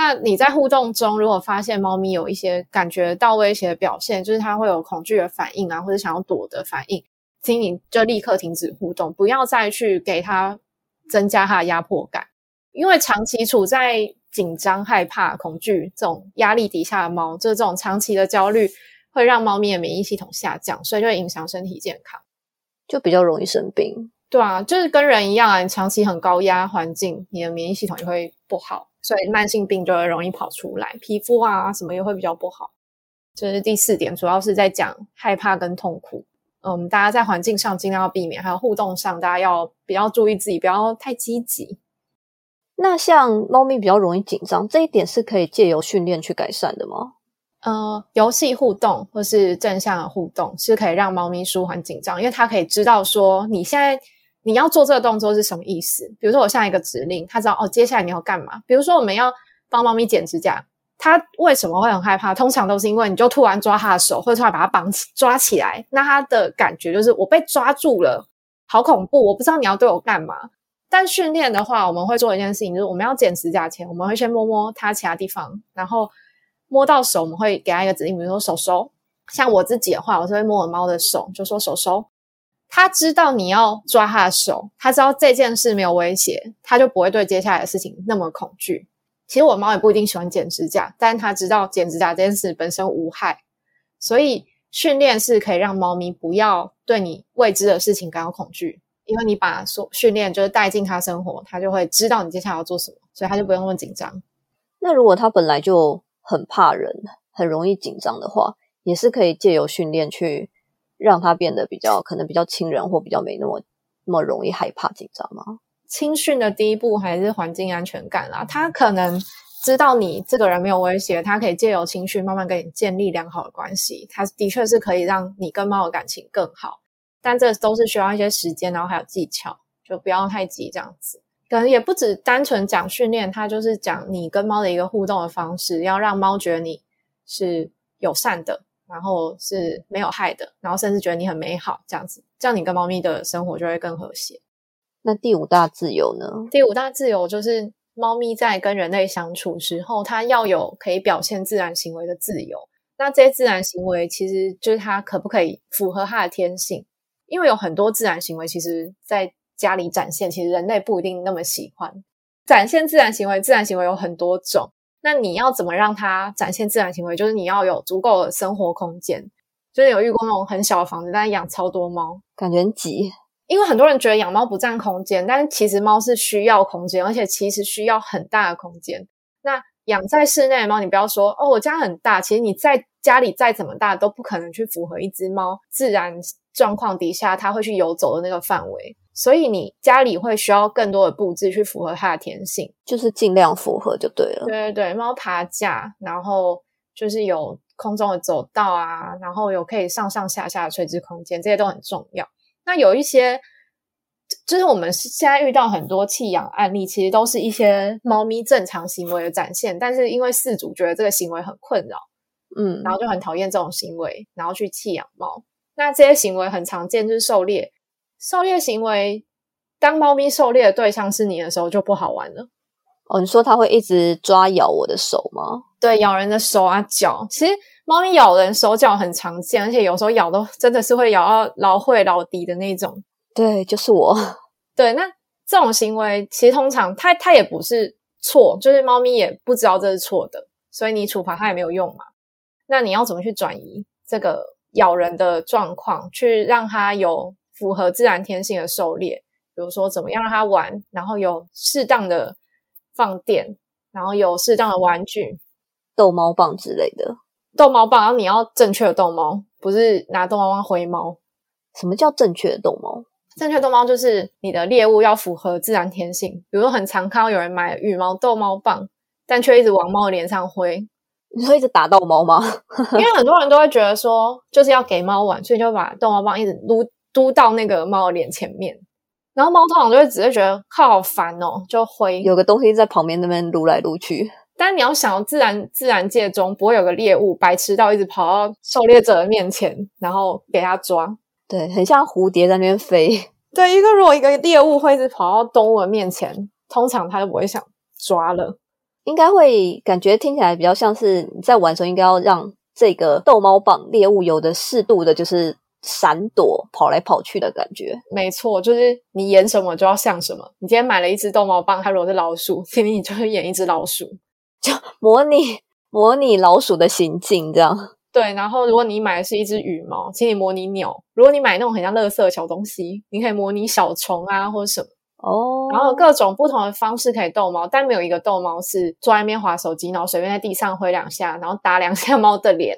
那你在互动中，如果发现猫咪有一些感觉到威胁的表现，就是它会有恐惧的反应啊，或者想要躲的反应，请你就立刻停止互动，不要再去给它增加它的压迫感。因为长期处在紧张、害怕、恐惧这种压力底下的猫，就这种长期的焦虑，会让猫咪的免疫系统下降，所以就会影响身体健康，就比较容易生病。对啊，就是跟人一样啊，你长期很高压环境，你的免疫系统也会不好，所以慢性病就会容易跑出来，皮肤啊什么也会比较不好。这是第四点，主要是在讲害怕跟痛苦。嗯，大家在环境上尽量要避免，还有互动上，大家要比较注意自己，不要太积极。那像猫咪比较容易紧张，这一点是可以借由训练去改善的吗？呃，游戏互动或是正向的互动是可以让猫咪舒缓紧张，因为它可以知道说你现在。你要做这个动作是什么意思？比如说我下一个指令，他知道哦，接下来你要干嘛？比如说我们要帮猫咪剪指甲，它为什么会很害怕？通常都是因为你就突然抓它的手，或者突然把它绑起抓起来，那它的感觉就是我被抓住了，好恐怖！我不知道你要对我干嘛。但训练的话，我们会做一件事情，就是我们要剪指甲前，我们会先摸摸它其他地方，然后摸到手，我们会给它一个指令，比如说手收。像我自己的话，我是会摸我猫的手，就说手收。他知道你要抓他的手，他知道这件事没有威胁，他就不会对接下来的事情那么恐惧。其实我猫也不一定喜欢剪指甲，但他知道剪指甲这件事本身无害，所以训练是可以让猫咪不要对你未知的事情感到恐惧，因为你把所训练就是带进它生活，它就会知道你接下来要做什么，所以它就不用那么紧张。那如果它本来就很怕人，很容易紧张的话，也是可以借由训练去。让它变得比较可能比较亲人，或比较没那么那么容易害怕紧张吗？青训的第一步还是环境安全感啦。他可能知道你这个人没有威胁，他可以借由青训慢慢跟你建立良好的关系。他的确是可以让你跟猫的感情更好，但这都是需要一些时间，然后还有技巧，就不要太急这样子。可能也不止单纯讲训练，它就是讲你跟猫的一个互动的方式，要让猫觉得你是友善的。然后是没有害的，然后甚至觉得你很美好，这样子，这样你跟猫咪的生活就会更和谐。那第五大自由呢？第五大自由就是猫咪在跟人类相处时候，它要有可以表现自然行为的自由。那这些自然行为其实就是它可不可以符合它的天性？因为有很多自然行为，其实在家里展现，其实人类不一定那么喜欢展现自然行为。自然行为有很多种。那你要怎么让它展现自然行为？就是你要有足够的生活空间。就是有遇过那种很小的房子，但是养超多猫，感觉很挤。因为很多人觉得养猫不占空间，但是其实猫是需要空间，而且其实需要很大的空间。那养在室内的猫，你不要说哦，我家很大，其实你在家里再怎么大，都不可能去符合一只猫自然状况底下它会去游走的那个范围。所以你家里会需要更多的布置去符合它的天性，就是尽量符合就对了。对对对，猫爬架，然后就是有空中的走道啊，然后有可以上上下下的垂直空间，这些都很重要。那有一些，就是我们现在遇到很多弃养案例，其实都是一些猫咪正常行为的展现，但是因为饲主觉得这个行为很困扰，嗯，然后就很讨厌这种行为，然后去弃养猫。那这些行为很常见，就是狩猎。狩猎行为，当猫咪狩猎的对象是你的时候，就不好玩了。哦，你说它会一直抓咬我的手吗？对，咬人的手啊脚。其实猫咪咬人手脚很常见，而且有时候咬都真的是会咬到老会老底的那种。对，就是我。对，那这种行为其实通常它它也不是错，就是猫咪也不知道这是错的。所以你处罚它也没有用嘛。那你要怎么去转移这个咬人的状况，去让它有符合自然天性的狩猎？比如说，怎么样让它玩，然后有适当的放电，然后有适当的玩具，逗猫棒之类的。逗猫棒，然后你要正确的逗猫，不是拿逗猫棒挥猫。什么叫正确的逗猫？正确逗猫就是你的猎物要符合自然天性。比如说，很常看到有人买羽毛逗猫棒，但却一直往猫的脸上挥。你会一直打到猫吗？因为很多人都会觉得说，就是要给猫玩，所以就把逗猫棒一直撸嘟到那个猫的脸前面。然后猫通常就会只会觉得靠好烦哦，就挥有个东西在旁边那边撸来撸去。但你要想，自然自然界中不会有个猎物白痴到一直跑到狩猎者的面前，然后给他抓。对，很像蝴蝶在那边飞。对，一个如果一个猎物会一直跑到动物的面前，通常他就不会想抓了。应该会感觉听起来比较像是你在玩的时候，应该要让这个逗猫棒猎物有的适度的，就是闪躲、跑来跑去的感觉。没错，就是你演什么就要像什么。你今天买了一只逗猫棒，它如果是老鼠，今天你就会演一只老鼠。就模拟模拟老鼠的行径，这样对。然后，如果你买的是一只羽毛，请你模拟鸟。如果你买那种很像垃圾的小东西，你可以模拟小虫啊，或者什么哦。然后各种不同的方式可以逗猫，但没有一个逗猫是坐在那边划手机，然后随便在地上挥两下，然后打两下猫的脸，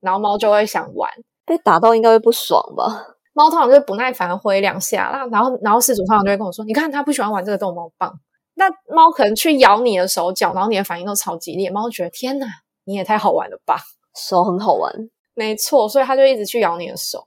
然后猫就会想玩。被打到应该会不爽吧？猫通常就是不耐烦挥两下啦，然后然后事主通常就会跟我说：“你看，它不喜欢玩这个逗猫棒。”那猫可能去咬你的手脚，然后你的反应都超激烈，猫觉得天哪，你也太好玩了吧？手很好玩，没错，所以它就一直去咬你的手，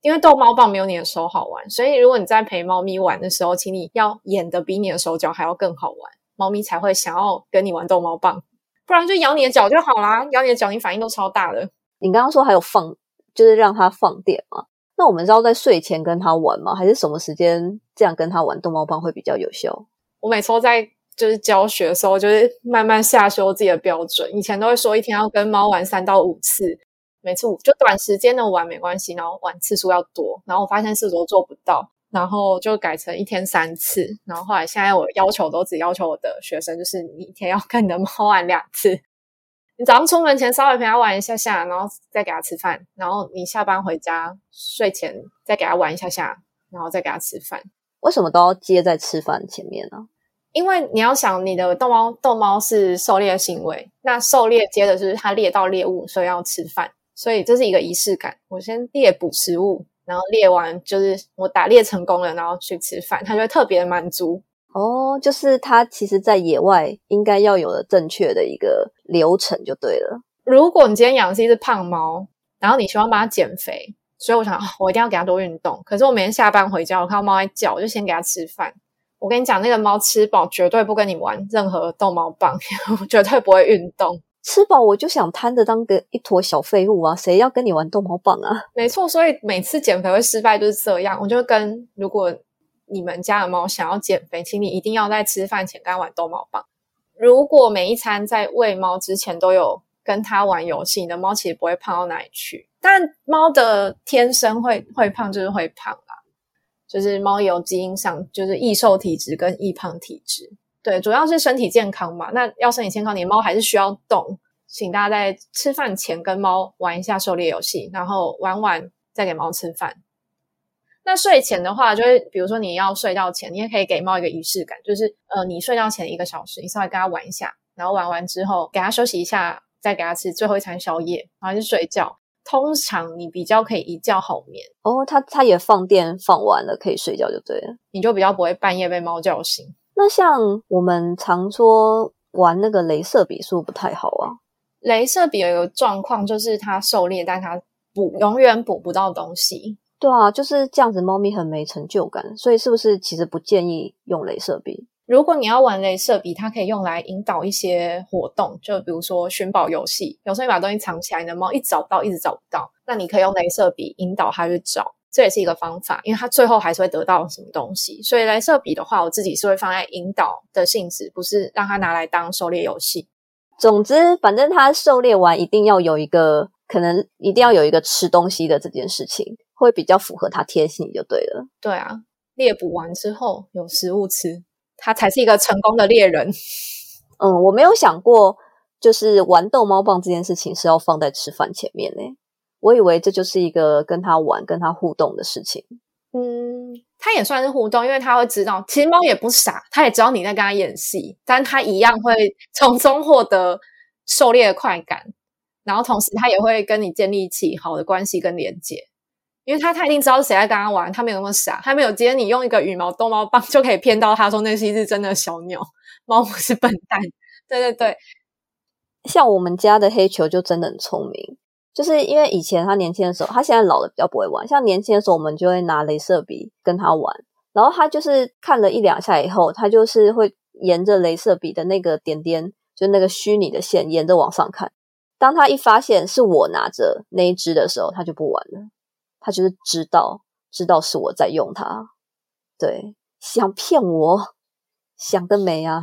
因为逗猫棒没有你的手好玩，所以如果你在陪猫咪玩的时候，请你要演的比你的手脚还要更好玩，猫咪才会想要跟你玩逗猫棒，不然就咬你的脚就好啦，咬你的脚，你反应都超大的。你刚刚说还有放，就是让它放电嘛？那我们是要在睡前跟它玩吗？还是什么时间这样跟它玩逗猫棒会比较有效？我每次都在就是教学的时候，就是慢慢下修自己的标准。以前都会说一天要跟猫玩三到五次，每次五就短时间的玩没关系，然后玩次数要多。然后我发现次数都做不到，然后就改成一天三次。然后后来现在我要求都只要求我的学生，就是你一天要跟你的猫玩两次。你早上出门前稍微陪它玩一下下，然后再给它吃饭。然后你下班回家睡前再给它玩一下下，然后再给它吃饭。为什么都要接在吃饭前面呢？因为你要想，你的逗猫逗猫是狩猎行为，那狩猎接的就是它猎到猎物，所以要吃饭，所以这是一个仪式感。我先猎捕食物，然后猎完就是我打猎成功了，然后去吃饭，它就会特别满足。哦，就是它其实，在野外应该要有的正确的一个流程就对了。如果你今天养的是一只胖猫，然后你希望帮它减肥。所以我想，我一定要给它多运动。可是我每天下班回家，我看到猫在叫，我就先给它吃饭。我跟你讲，那个猫吃饱绝对不跟你玩任何逗猫棒，绝对不会运动。吃饱我就想摊着当个一坨小废物啊！谁要跟你玩逗猫棒啊？没错，所以每次减肥会失败就是这样。我就跟如果你们家的猫想要减肥，请你一定要在吃饭前跟它玩逗猫棒。如果每一餐在喂猫之前都有跟它玩游戏，你的猫其实不会胖到哪里去。但猫的天生会会胖，就是会胖啦。就是猫有基因上就是易瘦体质跟易胖体质，对，主要是身体健康嘛。那要身体健康，你的猫还是需要动。请大家在吃饭前跟猫玩一下狩猎游戏，然后玩完再给猫吃饭。那睡前的话，就是比如说你要睡觉前，你也可以给猫一个仪式感，就是呃，你睡觉前一个小时，你稍微跟它玩一下，然后玩完之后给它休息一下，再给它吃最后一餐宵夜，然后就睡觉。通常你比较可以一觉好眠哦，它它也放电放完了，可以睡觉就对了，你就比较不会半夜被猫叫醒。那像我们常说玩那个镭射笔，是不是不太好啊？镭射笔有一个状况，就是它狩猎，但它捕永远捕不到东西。对啊，就是这样子，猫咪很没成就感，所以是不是其实不建议用镭射笔？如果你要玩镭射笔，它可以用来引导一些活动，就比如说寻宝游戏。有时候你把东西藏起来，你的猫一找不到，一直找不到，那你可以用镭射笔引导它去找，这也是一个方法，因为它最后还是会得到什么东西。所以镭射笔的话，我自己是会放在引导的性质，不是让它拿来当狩猎游戏。总之，反正它狩猎完一定要有一个，可能一定要有一个吃东西的这件事情，会比较符合它天性就对了。对啊，猎捕完之后有食物吃。他才是一个成功的猎人。嗯，我没有想过就是玩逗猫棒这件事情是要放在吃饭前面呢。我以为这就是一个跟他玩、跟他互动的事情。嗯，它也算是互动，因为它会知道，其实猫也不傻，它也知道你在跟它演戏，但它一样会 从中获得狩猎的快感，然后同时它也会跟你建立起好的关系跟连接，因为他他一定知道是谁在跟他玩，他没有那么傻，他没有今天你用一个羽毛逗猫棒就可以骗到他说那是一只真的小鸟，猫不是笨蛋，对对对，像我们家的黑球就真的很聪明。就是因为以前他年轻的时候，他现在老了比较不会玩。像年轻的时候，我们就会拿镭射笔跟他玩，然后他就是看了一两下以后，他就是会沿着镭射笔的那个点点，就那个虚拟的线，沿着往上看。当他一发现是我拿着那一只的时候，他就不玩了。他就是知道，知道是我在用它。对，想骗我，想得美啊！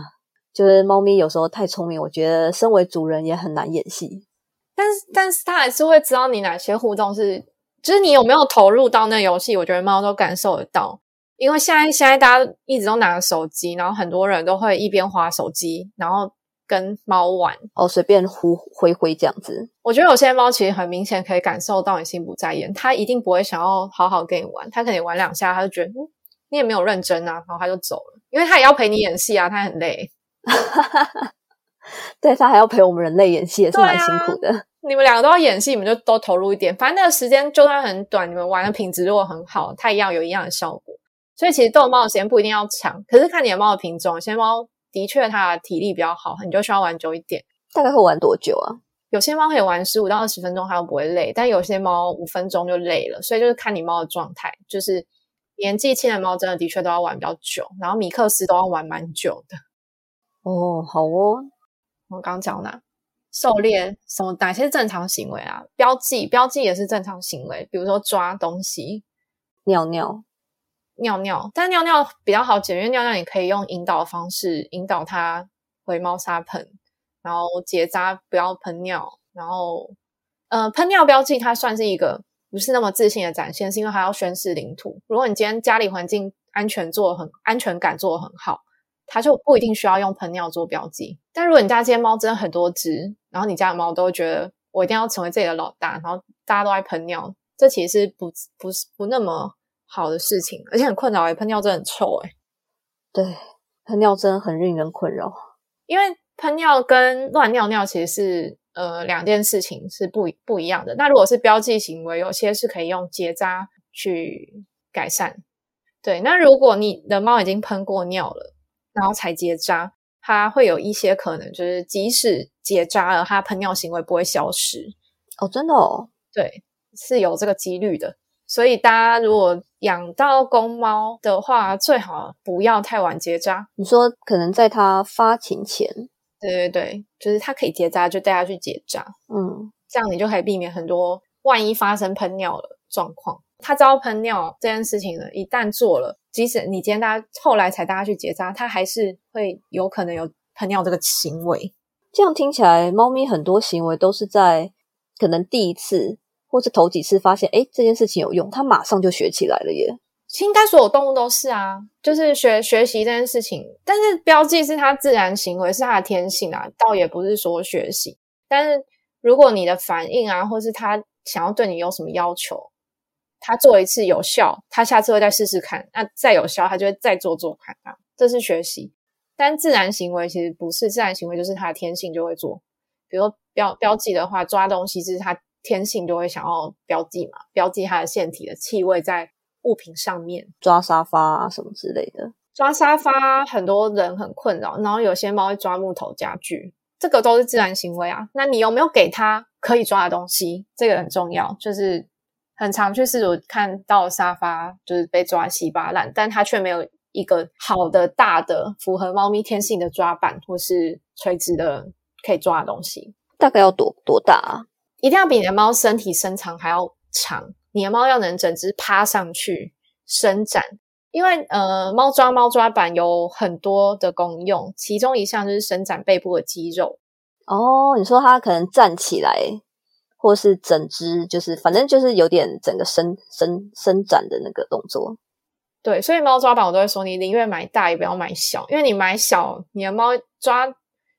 就是猫咪有时候太聪明，我觉得身为主人也很难演戏。但是，但是他还是会知道你哪些互动是，就是你有没有投入到那游戏。我觉得猫都感受得到，因为现在现在大家一直都拿着手机，然后很多人都会一边滑手机，然后跟猫玩哦，随便呼挥挥这样子。我觉得有些猫其实很明显可以感受到你心不在焉，它一定不会想要好好跟你玩，它可能玩两下，它就觉得嗯，你也没有认真啊，然后它就走了，因为它也要陪你演戏啊，它很累。对它还要陪我们人类演戏，也是蛮辛苦的。你们两个都要演戏，你们就都投入一点。反正那个时间就算很短，你们玩的品质如果很好，它一样有一样的效果。所以其实逗猫的时间不一定要长，可是看你的猫的品种，有些猫的确它的体力比较好，你就需要玩久一点。大概会玩多久啊？有些猫可以玩十五到二十分钟，它都不会累；但有些猫五分钟就累了。所以就是看你猫的状态。就是年纪轻的猫，真的的确都要玩比较久，然后米克斯都要玩蛮久的。哦，好哦。我刚讲哪？狩猎什么？哪些是正常行为啊？标记，标记也是正常行为。比如说抓东西、尿尿、尿尿。但尿尿比较好解，因为尿尿你可以用引导的方式引导它回猫砂盆，然后结扎不要喷尿。然后，呃，喷尿标记它算是一个不是那么自信的展现，是因为它要宣示领土。如果你今天家里环境安全做的很安全感做的很好。它就不一定需要用喷尿做标记，但如果你家今天猫真的很多只，然后你家的猫都会觉得我一定要成为自己的老大，然后大家都爱喷尿，这其实是不不是不那么好的事情，而且很困扰诶，喷尿真的很臭诶。对，喷尿真的很令人困扰，因为喷尿跟乱尿尿其实是呃两件事情是不不一样的。那如果是标记行为，有些是可以用结扎去改善。对，那如果你的猫已经喷过尿了。然后才结扎，它会有一些可能，就是即使结扎了，它喷尿行为不会消失哦，真的哦，对，是有这个几率的。所以大家如果养到公猫的话，最好不要太晚结扎。你说可能在它发情前，对对对，就是它可以结扎，就带它去结扎，嗯，这样你就可以避免很多万一发生喷尿的状况。它知道喷尿这件事情呢，一旦做了。即使你今天大家后来才大家去结扎，它还是会有可能有喷尿这个行为。这样听起来，猫咪很多行为都是在可能第一次或是头几次发现，哎，这件事情有用，他马上就学起来了耶。应该所有动物都是啊，就是学学习这件事情。但是标记是它自然行为，是它的天性啊，倒也不是说学习。但是如果你的反应啊，或是它想要对你有什么要求。他做一次有效，他下次会再试试看。那再有效，他就会再做做看。啊，这是学习。但自然行为其实不是自然行为，就是他的天性就会做。比如标标记的话，抓东西是他天性就会想要标记嘛，标记它的腺体的气味在物品上面。抓沙发啊什么之类的，抓沙发很多人很困扰。然后有些猫会抓木头家具，这个都是自然行为啊。那你有没有给它可以抓的东西？这个很重要，就是。很常去试图看到沙发就是被抓稀巴烂，但它却没有一个好的大的符合猫咪天性的抓板或是垂直的可以抓的东西。大概要多多大啊？一定要比你的猫身体身长还要长。你的猫要能整只趴上去伸展，因为呃，猫抓猫抓板有很多的功用，其中一项就是伸展背部的肌肉。哦，你说它可能站起来。或是整只，就是反正就是有点整个伸伸伸展的那个动作。对，所以猫抓板我都会说，你宁愿买大也不要买小，因为你买小，你的猫抓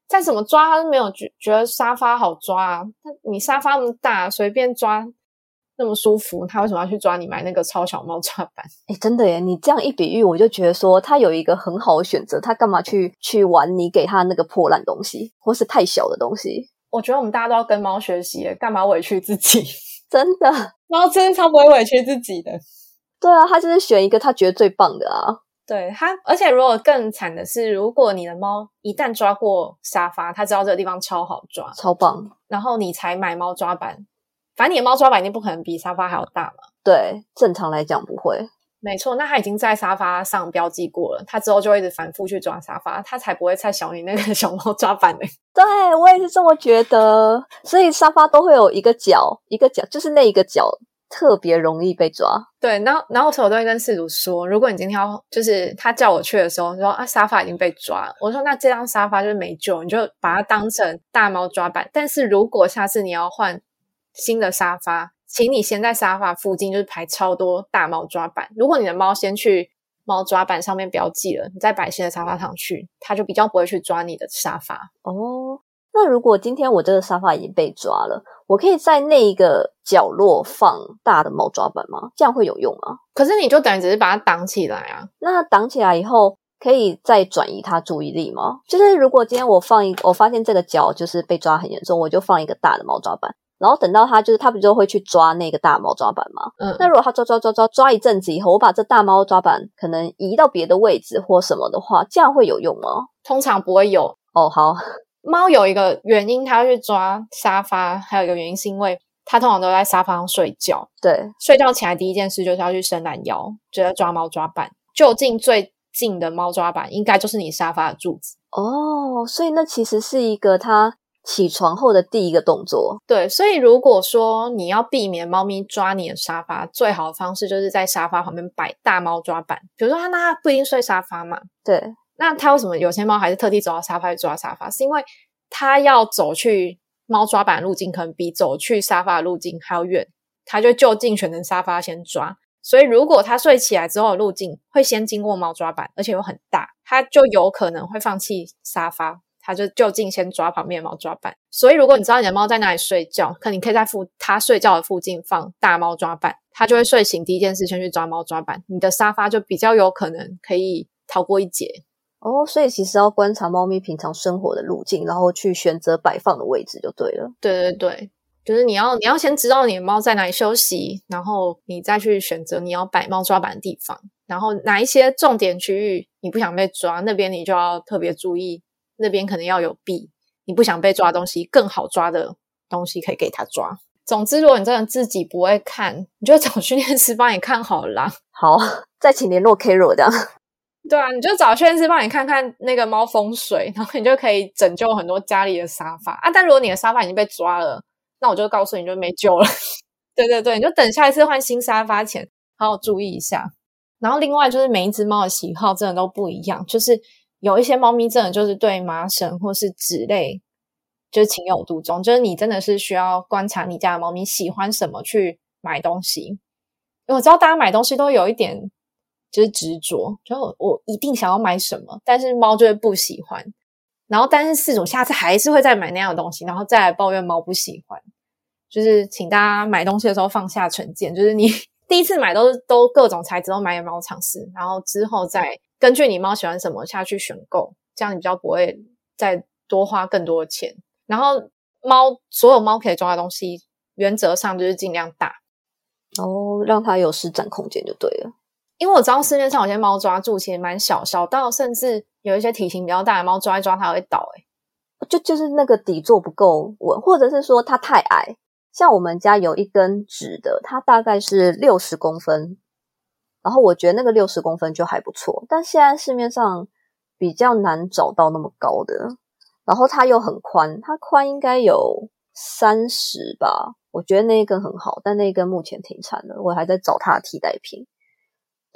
再怎么抓，它都没有觉觉得沙发好抓啊。那你沙发那么大，随便抓那么舒服，它为什么要去抓你买那个超小猫抓板？哎，真的耶！你这样一比喻，我就觉得说，他有一个很好的选择，他干嘛去去玩你给他那个破烂东西，或是太小的东西？我觉得我们大家都要跟猫学习，干嘛委屈自己？真的，猫真的超不会委屈自己的。对啊，他就是选一个他觉得最棒的啊。对它，而且如果更惨的是，如果你的猫一旦抓过沙发，它知道这个地方超好抓，超棒，然后你才买猫抓板，反正你的猫抓板一定不可能比沙发还要大嘛。对，正常来讲不会。没错，那它已经在沙发上标记过了，它之后就会一直反复去抓沙发，它才不会再小你那个 小猫抓板呢。对我也是这么觉得，所以沙发都会有一个角，一个角就是那一个角。特别容易被抓，对，然后然后我都会跟事主说，如果你今天要就是他叫我去的时候，说啊沙发已经被抓，我说那这张沙发就是没救，你就把它当成大猫抓板。但是如果下次你要换新的沙发，请你先在沙发附近就是排超多大猫抓板。如果你的猫先去猫抓板上面标记了，你再摆新的沙发上去，它就比较不会去抓你的沙发哦。那如果今天我这个沙发已经被抓了，我可以在那一个角落放大的猫抓板吗？这样会有用吗？可是你就等于只是把它挡起来啊。那挡起来以后，可以再转移它注意力吗？就是如果今天我放一，我发现这个角就是被抓很严重，我就放一个大的猫抓板，然后等到它就是它不就会去抓那个大猫抓板吗？嗯。那如果它抓抓抓抓抓一阵子以后，我把这大猫抓板可能移到别的位置或什么的话，这样会有用吗？通常不会有哦。好。猫有一个原因，它去抓沙发，还有一个原因是因为它通常都在沙发上睡觉。对，睡觉起来第一件事就是要去伸懒腰，就在抓猫抓板。就近最近的猫抓板，应该就是你沙发的柱子。哦，所以那其实是一个它起床后的第一个动作。对，所以如果说你要避免猫咪抓你的沙发，最好的方式就是在沙发旁边摆大猫抓板。比如说它那不一定睡沙发嘛。对。那它为什么有些猫还是特地走到沙发去抓沙发？是因为它要走去猫抓板路径，可能比走去沙发的路径还要远，它就就近选择沙发先抓。所以如果它睡起来之后的路径会先经过猫抓板，而且又很大，它就有可能会放弃沙发，它就就近先抓旁边的猫抓板。所以如果你知道你的猫在哪里睡觉，可你可以在附它睡觉的附近放大猫抓板，它就会睡醒第一件事先去抓猫抓板，你的沙发就比较有可能可以逃过一劫。哦，所以其实要观察猫咪平常生活的路径，然后去选择摆放的位置就对了。对对对，就是你要你要先知道你的猫在哪里休息，然后你再去选择你要摆猫抓板的地方，然后哪一些重点区域你不想被抓，那边你就要特别注意，那边可能要有壁，你不想被抓东西更好抓的东西可以给它抓。总之，如果你真的自己不会看，你就找训练师帮你看好了。好，再请联络 Karo 这样。对啊，你就找训练师帮你看看那个猫风水，然后你就可以拯救很多家里的沙发啊。但如果你的沙发已经被抓了，那我就告诉你就没救了。对对对，你就等下一次换新沙发前，好好注意一下。然后另外就是每一只猫的喜好真的都不一样，就是有一些猫咪真的就是对麻绳或是纸类就是情有独钟，就是你真的是需要观察你家的猫咪喜欢什么去买东西。我知道大家买东西都有一点。就是执着，就我一定想要买什么，但是猫就会不喜欢，然后但是四种下次还是会再买那样的东西，然后再来抱怨猫不喜欢。就是请大家买东西的时候放下成见，就是你 第一次买都是都各种材质都买给猫尝试，然后之后再根据你猫喜欢什么下去选购，这样你比较不会再多花更多的钱。然后猫所有猫可以装的东西，原则上就是尽量大，哦，让它有施展空间就对了。因为我知道市面上有些猫抓住其实蛮小，小到甚至有一些体型比较大的猫抓一抓它会倒，诶就就是那个底座不够稳，或者是说它太矮。像我们家有一根直的，它大概是六十公分，然后我觉得那个六十公分就还不错。但现在市面上比较难找到那么高的，然后它又很宽，它宽应该有三十吧，我觉得那一根很好，但那一根目前停产了，我还在找它的替代品。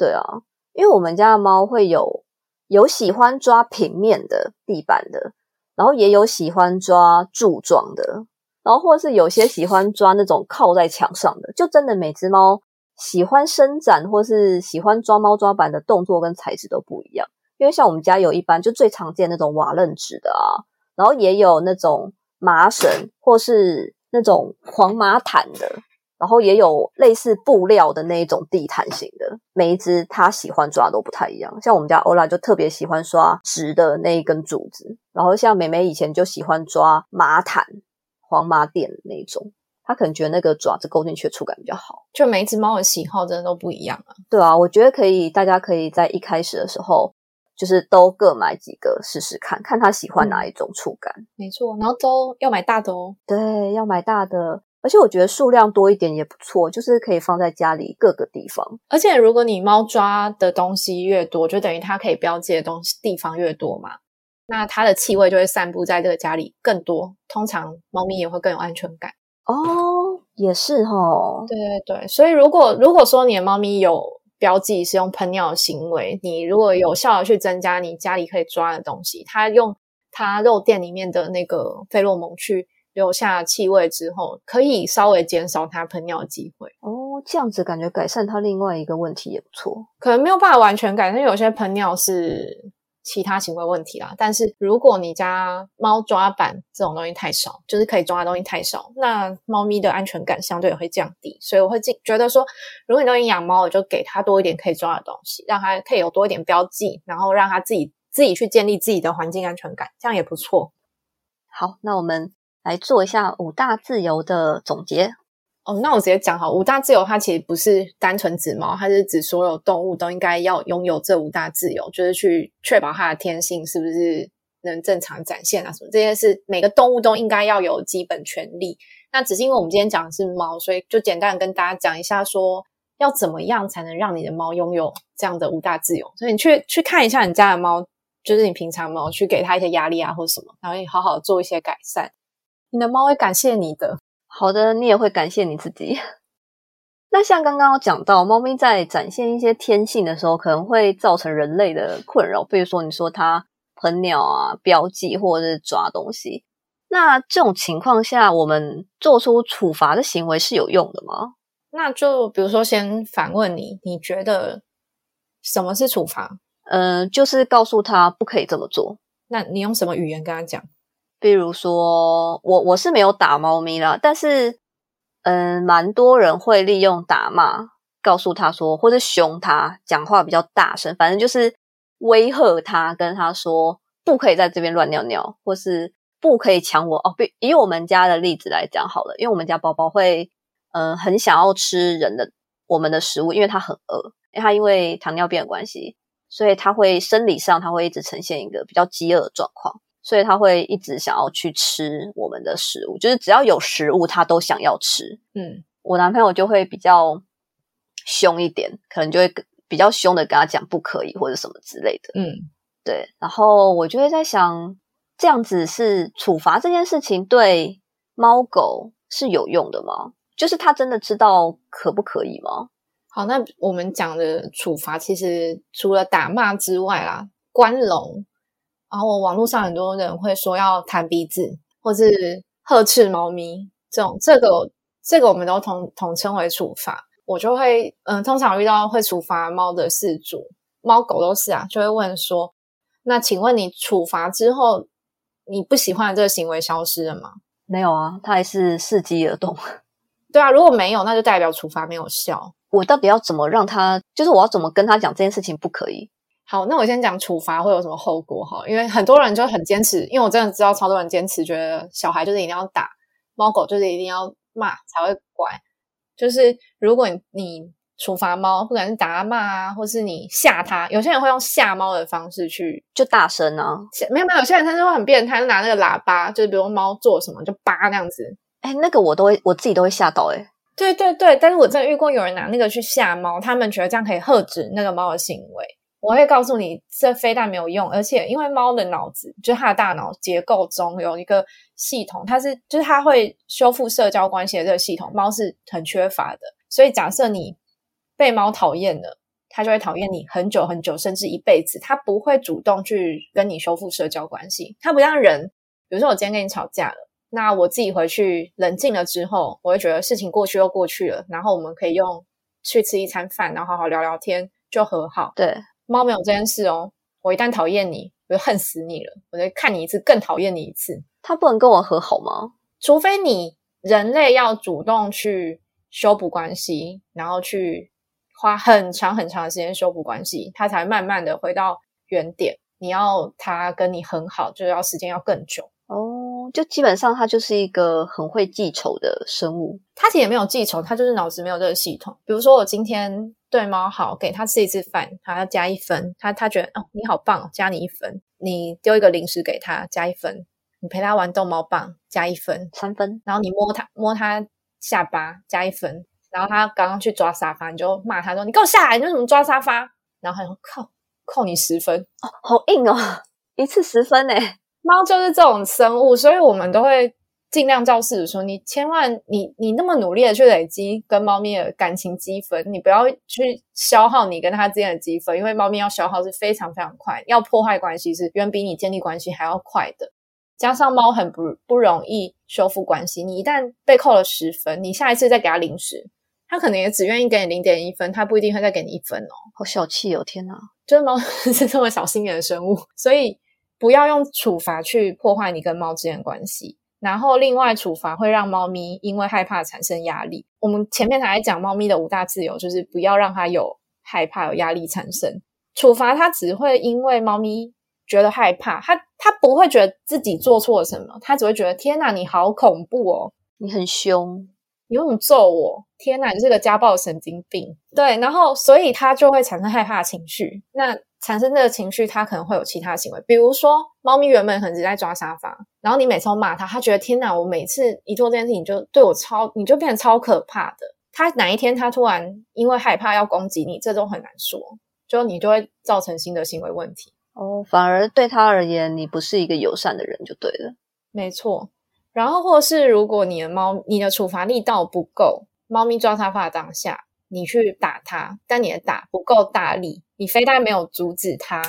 对啊，因为我们家的猫会有有喜欢抓平面的地板的，然后也有喜欢抓柱状的，然后或是有些喜欢抓那种靠在墙上的，就真的每只猫喜欢伸展或是喜欢抓猫抓板的动作跟材质都不一样。因为像我们家有一般就最常见那种瓦楞纸的啊，然后也有那种麻绳或是那种黄麻毯的，然后也有类似布料的那一种地毯型的。每一只它喜欢抓都不太一样，像我们家欧拉就特别喜欢抓直的那一根柱子，然后像美美以前就喜欢抓麻毯、黄麻垫那一种。他可能觉得那个爪子勾进去的触感比较好，就每一只猫的喜好真的都不一样啊。对啊，我觉得可以，大家可以在一开始的时候，就是都各买几个试试看，看他喜欢哪一种触感。没错，然后都要买大的哦。对，要买大的，而且我觉得数量多一点也不错，就是可以放在家里各个地方。而且如果你猫抓的东西越多，就等于它可以标记的东西地方越多嘛，那它的气味就会散布在这个家里更多，通常猫咪也会更有安全感。哦，也是哈，对对对，所以如果如果说你的猫咪有标记是用喷尿的行为，你如果有效的去增加你家里可以抓的东西，它用它肉垫里面的那个费洛蒙去留下气味之后，可以稍微减少它喷尿的机会。哦，这样子感觉改善它另外一个问题也不错，可能没有办法完全改善，有些喷尿是。其他行为问题啦，但是如果你家猫抓板这种东西太少，就是可以抓的东西太少，那猫咪的安全感相对也会降低。所以我会觉得说，如果你都已经养猫，我就给它多一点可以抓的东西，让它可以有多一点标记，然后让它自己自己去建立自己的环境安全感，这样也不错。好，那我们来做一下五大自由的总结。哦，那我直接讲好，五大自由它其实不是单纯指猫，它是指所有动物都应该要拥有这五大自由，就是去确保它的天性是不是能正常展现啊什么这些是每个动物都应该要有基本权利。那只是因为我们今天讲的是猫，所以就简单跟大家讲一下，说要怎么样才能让你的猫拥有这样的五大自由。所以你去去看一下你家的猫，就是你平常猫去给它一些压力啊或什么，然后你好好做一些改善，你的猫会感谢你的。好的，你也会感谢你自己。那像刚刚讲到，猫咪在展现一些天性的时候，可能会造成人类的困扰。比如说，你说它喷尿啊、标记或者是抓东西，那这种情况下，我们做出处罚的行为是有用的吗？那就比如说，先反问你，你觉得什么是处罚？嗯，就是告诉他不可以这么做。那你用什么语言跟他讲？比如说，我我是没有打猫咪啦，但是，嗯，蛮多人会利用打骂告诉他说，或者凶他，讲话比较大声，反正就是威吓他，跟他说不可以在这边乱尿尿，或是不可以抢我哦。比以我们家的例子来讲好了，因为我们家宝宝会，嗯，很想要吃人的我们的食物，因为他很饿，因为他因为糖尿病的关系，所以他会生理上他会一直呈现一个比较饥饿的状况。所以他会一直想要去吃我们的食物，就是只要有食物，他都想要吃。嗯，我男朋友就会比较凶一点，可能就会比较凶的跟他讲不可以或者什么之类的。嗯，对。然后我就会在想，这样子是处罚这件事情对猫狗是有用的吗？就是他真的知道可不可以吗？好，那我们讲的处罚其实除了打骂之外啦，关笼。然后网络上很多人会说要弹鼻子，或是呵斥猫咪，这种这个这个我们都统统称为处罚。我就会嗯，通常遇到会处罚猫的事主，猫狗都是啊，就会问说：那请问你处罚之后，你不喜欢的这个行为消失了吗？没有啊，它还是伺机而动。对啊，如果没有，那就代表处罚没有效。我到底要怎么让他？就是我要怎么跟他讲这件事情不可以？好，那我先讲处罚会有什么后果哈，因为很多人就很坚持，因为我真的知道超多人坚持，觉得小孩就是一定要打，猫狗就是一定要骂才会乖。就是如果你你处罚猫，不管是打骂啊，或是你吓它，有些人会用吓猫的方式去就大声啊，没有没有，有些人他就会很变态，就拿那个喇叭，就是比如猫做什么就叭那样子。哎，那个我都会我自己都会吓到哎。对对对，但是我真的遇过有人拿那个去吓猫，他们觉得这样可以喝止那个猫的行为。我会告诉你，这非但没有用，而且因为猫的脑子，就是它的大脑结构中有一个系统，它是就是它会修复社交关系的这个系统，猫是很缺乏的。所以假设你被猫讨厌了，它就会讨厌你很久很久，甚至一辈子。它不会主动去跟你修复社交关系。它不像人，比如说我今天跟你吵架了，那我自己回去冷静了之后，我会觉得事情过去又过去了，然后我们可以用去吃一餐饭，然后好好聊聊天就和好。对。猫没有这件事哦。我一旦讨厌你，我就恨死你了，我就看你一次更讨厌你一次。它不能跟我和好吗？除非你人类要主动去修补关系，然后去花很长很长的时间修补关系，它才慢慢的回到原点。你要它跟你很好，就要时间要更久。哦，就基本上它就是一个很会记仇的生物。它其实也没有记仇，它就是脑子没有这个系统。比如说我今天对猫好，给它吃一次饭，它要加一分，它它觉得哦你好棒，加你一分。你丢一个零食给它，加一分。你陪它玩逗猫棒，加一分，三分。然后你摸它摸它下巴，加一分。然后它刚刚去抓沙发，你就骂它说你给我下来，你为什么抓沙发？然后它说靠扣你十分哦，好硬哦，一次十分呢。猫就是这种生物，所以我们都会尽量教饲主说：你千万你你那么努力的去累积跟猫咪的感情积分，你不要去消耗你跟它之间的积分，因为猫咪要消耗是非常非常快，要破坏关系是远比你建立关系还要快的。加上猫很不不容易修复关系，你一旦被扣了十分，你下一次再给它零食，它可能也只愿意给你零点一分，它不一定会再给你一分哦。好小气哦，天哪！就是猫 是这么小心眼的生物，所以。不要用处罚去破坏你跟猫之间的关系，然后另外处罚会让猫咪因为害怕产生压力。我们前面还讲猫咪的五大自由，就是不要让它有害怕、有压力产生。处罚它只会因为猫咪觉得害怕，它它不会觉得自己做错了什么，它只会觉得天哪，你好恐怖哦，你很凶，你为什么揍我？天哪，你是个家暴神经病。对，然后所以他就会产生害怕情绪。那产生这个情绪，他可能会有其他行为，比如说，猫咪原本可能只在抓沙发，然后你每次都骂它，它觉得天哪，我每次一做这件事情就对我超，你就变得超可怕的。它哪一天它突然因为害怕要攻击你，这都很难说，就你就会造成新的行为问题。哦，反而对他而言，你不是一个友善的人就对了。没错，然后或是如果你的猫，你的处罚力道不够，猫咪抓沙发当下。你去打它，但你的打不够大力，你非但没有阻止它，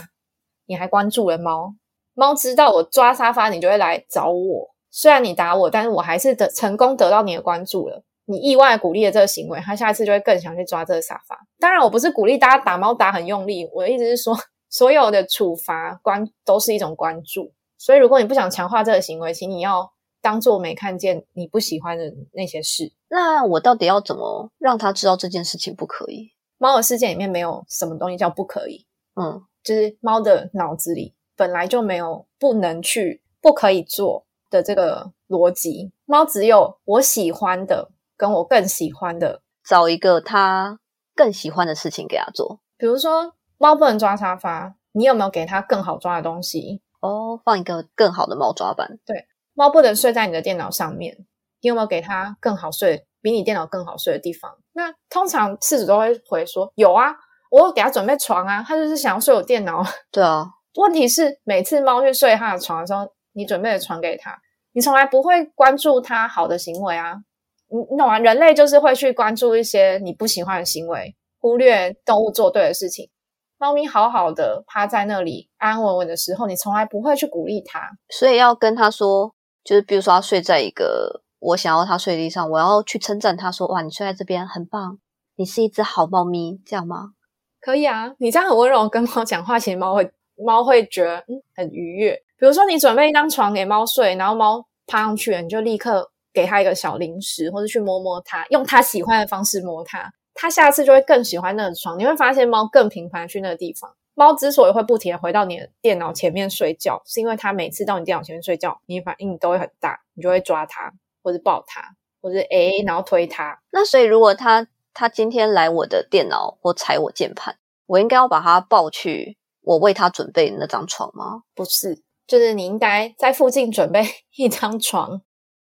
你还关注了猫。猫知道我抓沙发，你就会来找我。虽然你打我，但是我还是得成功得到你的关注了。你意外鼓励了这个行为，它下一次就会更想去抓这个沙发。当然，我不是鼓励大家打猫打很用力，我的意思是说，所有的处罚关都是一种关注。所以，如果你不想强化这个行为，请你要。当做没看见你不喜欢的那些事，那我到底要怎么让他知道这件事情不可以？猫的世界里面没有什么东西叫不可以，嗯，就是猫的脑子里本来就没有不能去、不可以做的这个逻辑。猫只有我喜欢的，跟我更喜欢的，找一个它更喜欢的事情给它做。比如说，猫不能抓沙发，你有没有给它更好抓的东西？哦，放一个更好的猫抓板。对。猫不能睡在你的电脑上面，你有没有给它更好睡、比你电脑更好睡的地方？那通常饲主都会回说有啊，我给它准备床啊，它就是想要睡我电脑。对啊，问题是每次猫去睡它的床的时候，你准备的床给它，你从来不会关注它好的行为啊。你你懂吗？人类就是会去关注一些你不喜欢的行为，忽略动物做对的事情。猫咪好好的趴在那里安安稳稳的时候，你从来不会去鼓励它，所以要跟它说。就是比如说，他睡在一个我想要他睡地上，我要去称赞他说：“哇，你睡在这边很棒，你是一只好猫咪。”这样吗？可以啊，你这样很温柔跟猫讲话，其实猫会猫会觉得嗯很愉悦。比如说，你准备一张床给猫睡，然后猫趴上去了，你就立刻给它一个小零食，或者去摸摸它，用它喜欢的方式摸它，它下次就会更喜欢那个床。你会发现，猫更频繁去那个地方。猫之所以会不停的回到你的电脑前面睡觉，是因为它每次到你电脑前面睡觉，你反应都会很大，你就会抓它，或者抱它，或者诶，然后推它。那所以如果它它今天来我的电脑或踩我键盘，我应该要把它抱去我为它准备那张床吗？不是，就是你应该在附近准备 一张床。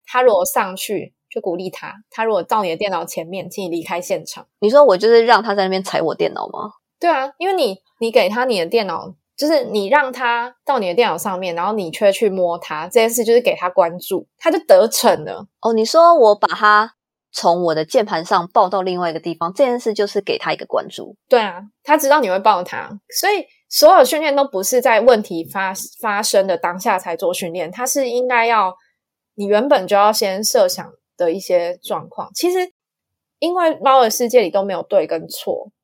它如果上去，就鼓励它；它如果到你的电脑前面，请你离开现场。你说我就是让它在那边踩我电脑吗？对啊，因为你。你给他你的电脑，就是你让他到你的电脑上面，然后你却去摸他，这件事就是给他关注，他就得逞了。哦，你说我把他从我的键盘上抱到另外一个地方，这件事就是给他一个关注。对啊，他知道你会抱他，所以所有训练都不是在问题发发生的当下才做训练，它是应该要你原本就要先设想的一些状况。其实，因为猫的世界里都没有对跟错，它。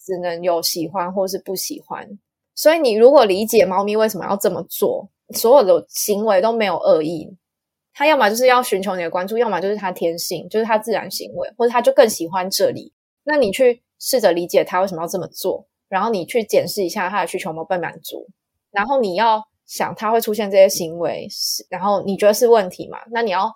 只能有喜欢或是不喜欢，所以你如果理解猫咪为什么要这么做，所有的行为都没有恶意，它要么就是要寻求你的关注，要么就是它天性，就是它自然行为，或者它就更喜欢这里。那你去试着理解它为什么要这么做，然后你去检视一下它的需求有没有被满足，然后你要想它会出现这些行为，然后你觉得是问题嘛？那你要，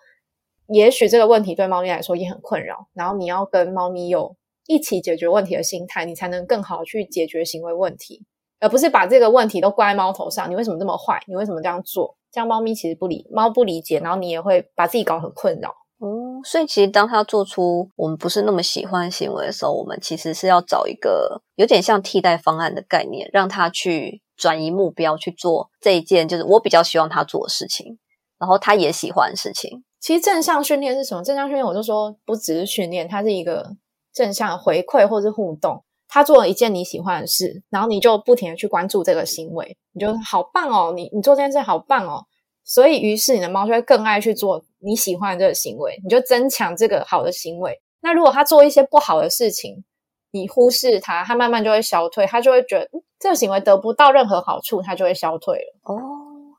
也许这个问题对猫咪来说也很困扰，然后你要跟猫咪有一起解决问题的心态，你才能更好去解决行为问题，而不是把这个问题都怪在猫头上。你为什么这么坏？你为什么这样做？这样猫咪其实不理，猫不理解，然后你也会把自己搞很困扰。哦，所以其实当他做出我们不是那么喜欢行为的时候，我们其实是要找一个有点像替代方案的概念，让他去转移目标去做这一件就是我比较希望他做的事情，然后他也喜欢的事情。其实正向训练是什么？正向训练我就说不只是训练，它是一个正向回馈或是互动。他做了一件你喜欢的事，然后你就不停的去关注这个行为，你就好棒哦，你你做这件事好棒哦。所以，于是你的猫就会更爱去做你喜欢的这个行为，你就增强这个好的行为。那如果它做一些不好的事情，你忽视它，它慢慢就会消退，它就会觉得这个行为得不到任何好处，它就会消退了。哦，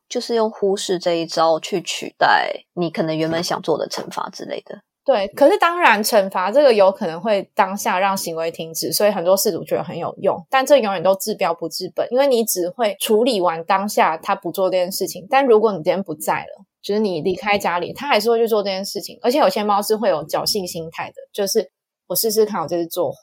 就是用忽视这一招去取代你可能原本想做的惩罚之类的。对，可是当然，惩罚这个有可能会当下让行为停止，所以很多事主觉得很有用，但这永远都治标不治本，因为你只会处理完当下他不做这件事情，但如果你今天不在了，就是你离开家里，他还是会去做这件事情，而且有些猫是会有侥幸心态的，就是我试试看，我这次做，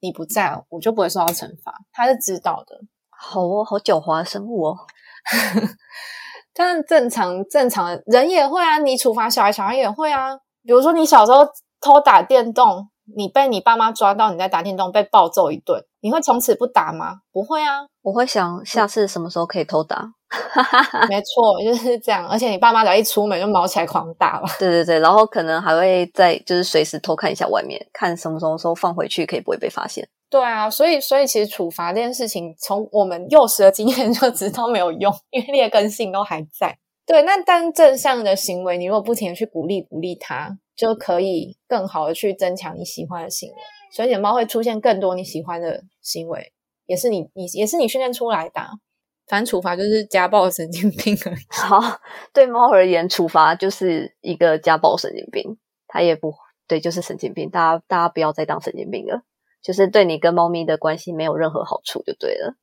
你不在了，我就不会受到惩罚，他是知道的。好哦，好狡猾的生物哦。但正常正常人也会啊，你处罚小孩，小孩也会啊。比如说，你小时候偷打电动，你被你爸妈抓到你在打电动，被暴揍一顿，你会从此不打吗？不会啊，我会想下次什么时候可以偷打。没错，就是这样。而且你爸妈只要一出门就毛起来狂打了。对对对，然后可能还会在就是随时偷看一下外面，看什么时候时候放回去，可以不会被发现。对啊，所以所以其实处罚这件事情，从我们幼时的经验就知道没有用，因为劣根性都还在。对，那但正向的行为，你如果不停的去鼓励鼓励它，就可以更好的去增强你喜欢的行为，所以你的猫会出现更多你喜欢的行为，也是你你也是你训练出来的。反正处罚就是家暴神经病而已。好，对猫而言，处罚就是一个家暴神经病，它也不对，就是神经病。大家大家不要再当神经病了，就是对你跟猫咪的关系没有任何好处，就对了。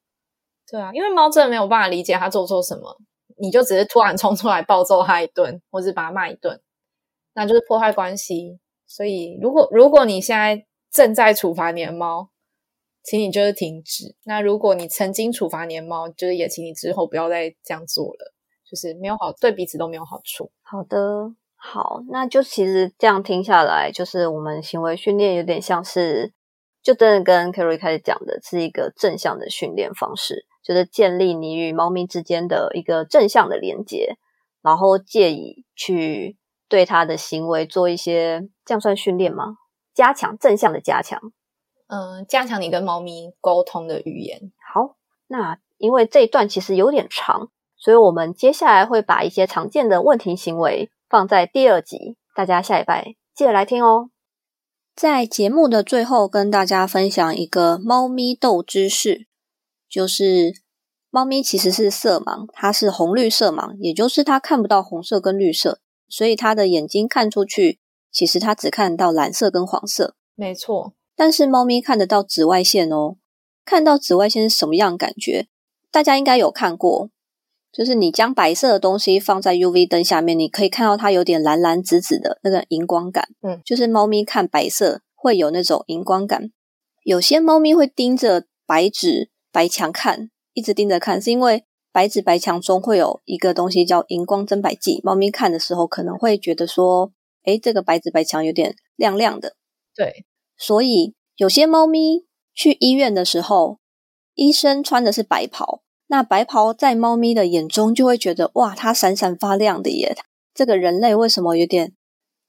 对啊，因为猫真的没有办法理解它做错什么。你就只是突然冲出来暴揍他一顿，或者把他骂一顿，那就是破坏关系。所以，如果如果你现在正在处罚你的猫，请你就是停止。那如果你曾经处罚你的猫，就是也请你之后不要再这样做了，就是没有好对彼此都没有好处。好的，好，那就其实这样听下来，就是我们行为训练有点像是，就真的跟 Kerry 开始讲的是一个正向的训练方式。就是建立你与猫咪之间的一个正向的连接，然后借以去对它的行为做一些，这样算训练吗？加强正向的加强，嗯，加强你跟猫咪沟通的语言。好，那因为这一段其实有点长，所以我们接下来会把一些常见的问题行为放在第二集，大家下礼拜记得来听哦。在节目的最后，跟大家分享一个猫咪斗知识。就是猫咪其实是色盲，它是红绿色盲，也就是它看不到红色跟绿色，所以它的眼睛看出去，其实它只看到蓝色跟黄色。没错，但是猫咪看得到紫外线哦。看到紫外线是什么样感觉？大家应该有看过，就是你将白色的东西放在 UV 灯下面，你可以看到它有点蓝蓝紫紫的那个荧光感。嗯，就是猫咪看白色会有那种荧光感。有些猫咪会盯着白纸。白墙看，一直盯着看，是因为白纸白墙中会有一个东西叫荧光增白剂。猫咪看的时候可能会觉得说：“诶，这个白纸白墙有点亮亮的。”对，所以有些猫咪去医院的时候，医生穿的是白袍，那白袍在猫咪的眼中就会觉得：“哇，它闪闪发亮的耶！这个人类为什么有点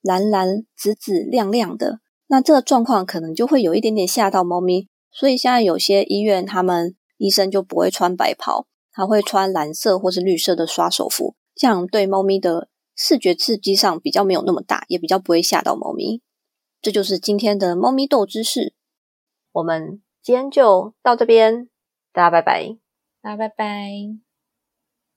蓝蓝紫紫亮亮的？”那这个状况可能就会有一点点吓到猫咪。所以现在有些医院他们。医生就不会穿白袍，他会穿蓝色或是绿色的刷手服，这样对猫咪的视觉刺激上比较没有那么大，也比较不会吓到猫咪。这就是今天的猫咪斗知识，我们今天就到这边，大家拜拜。大家拜拜。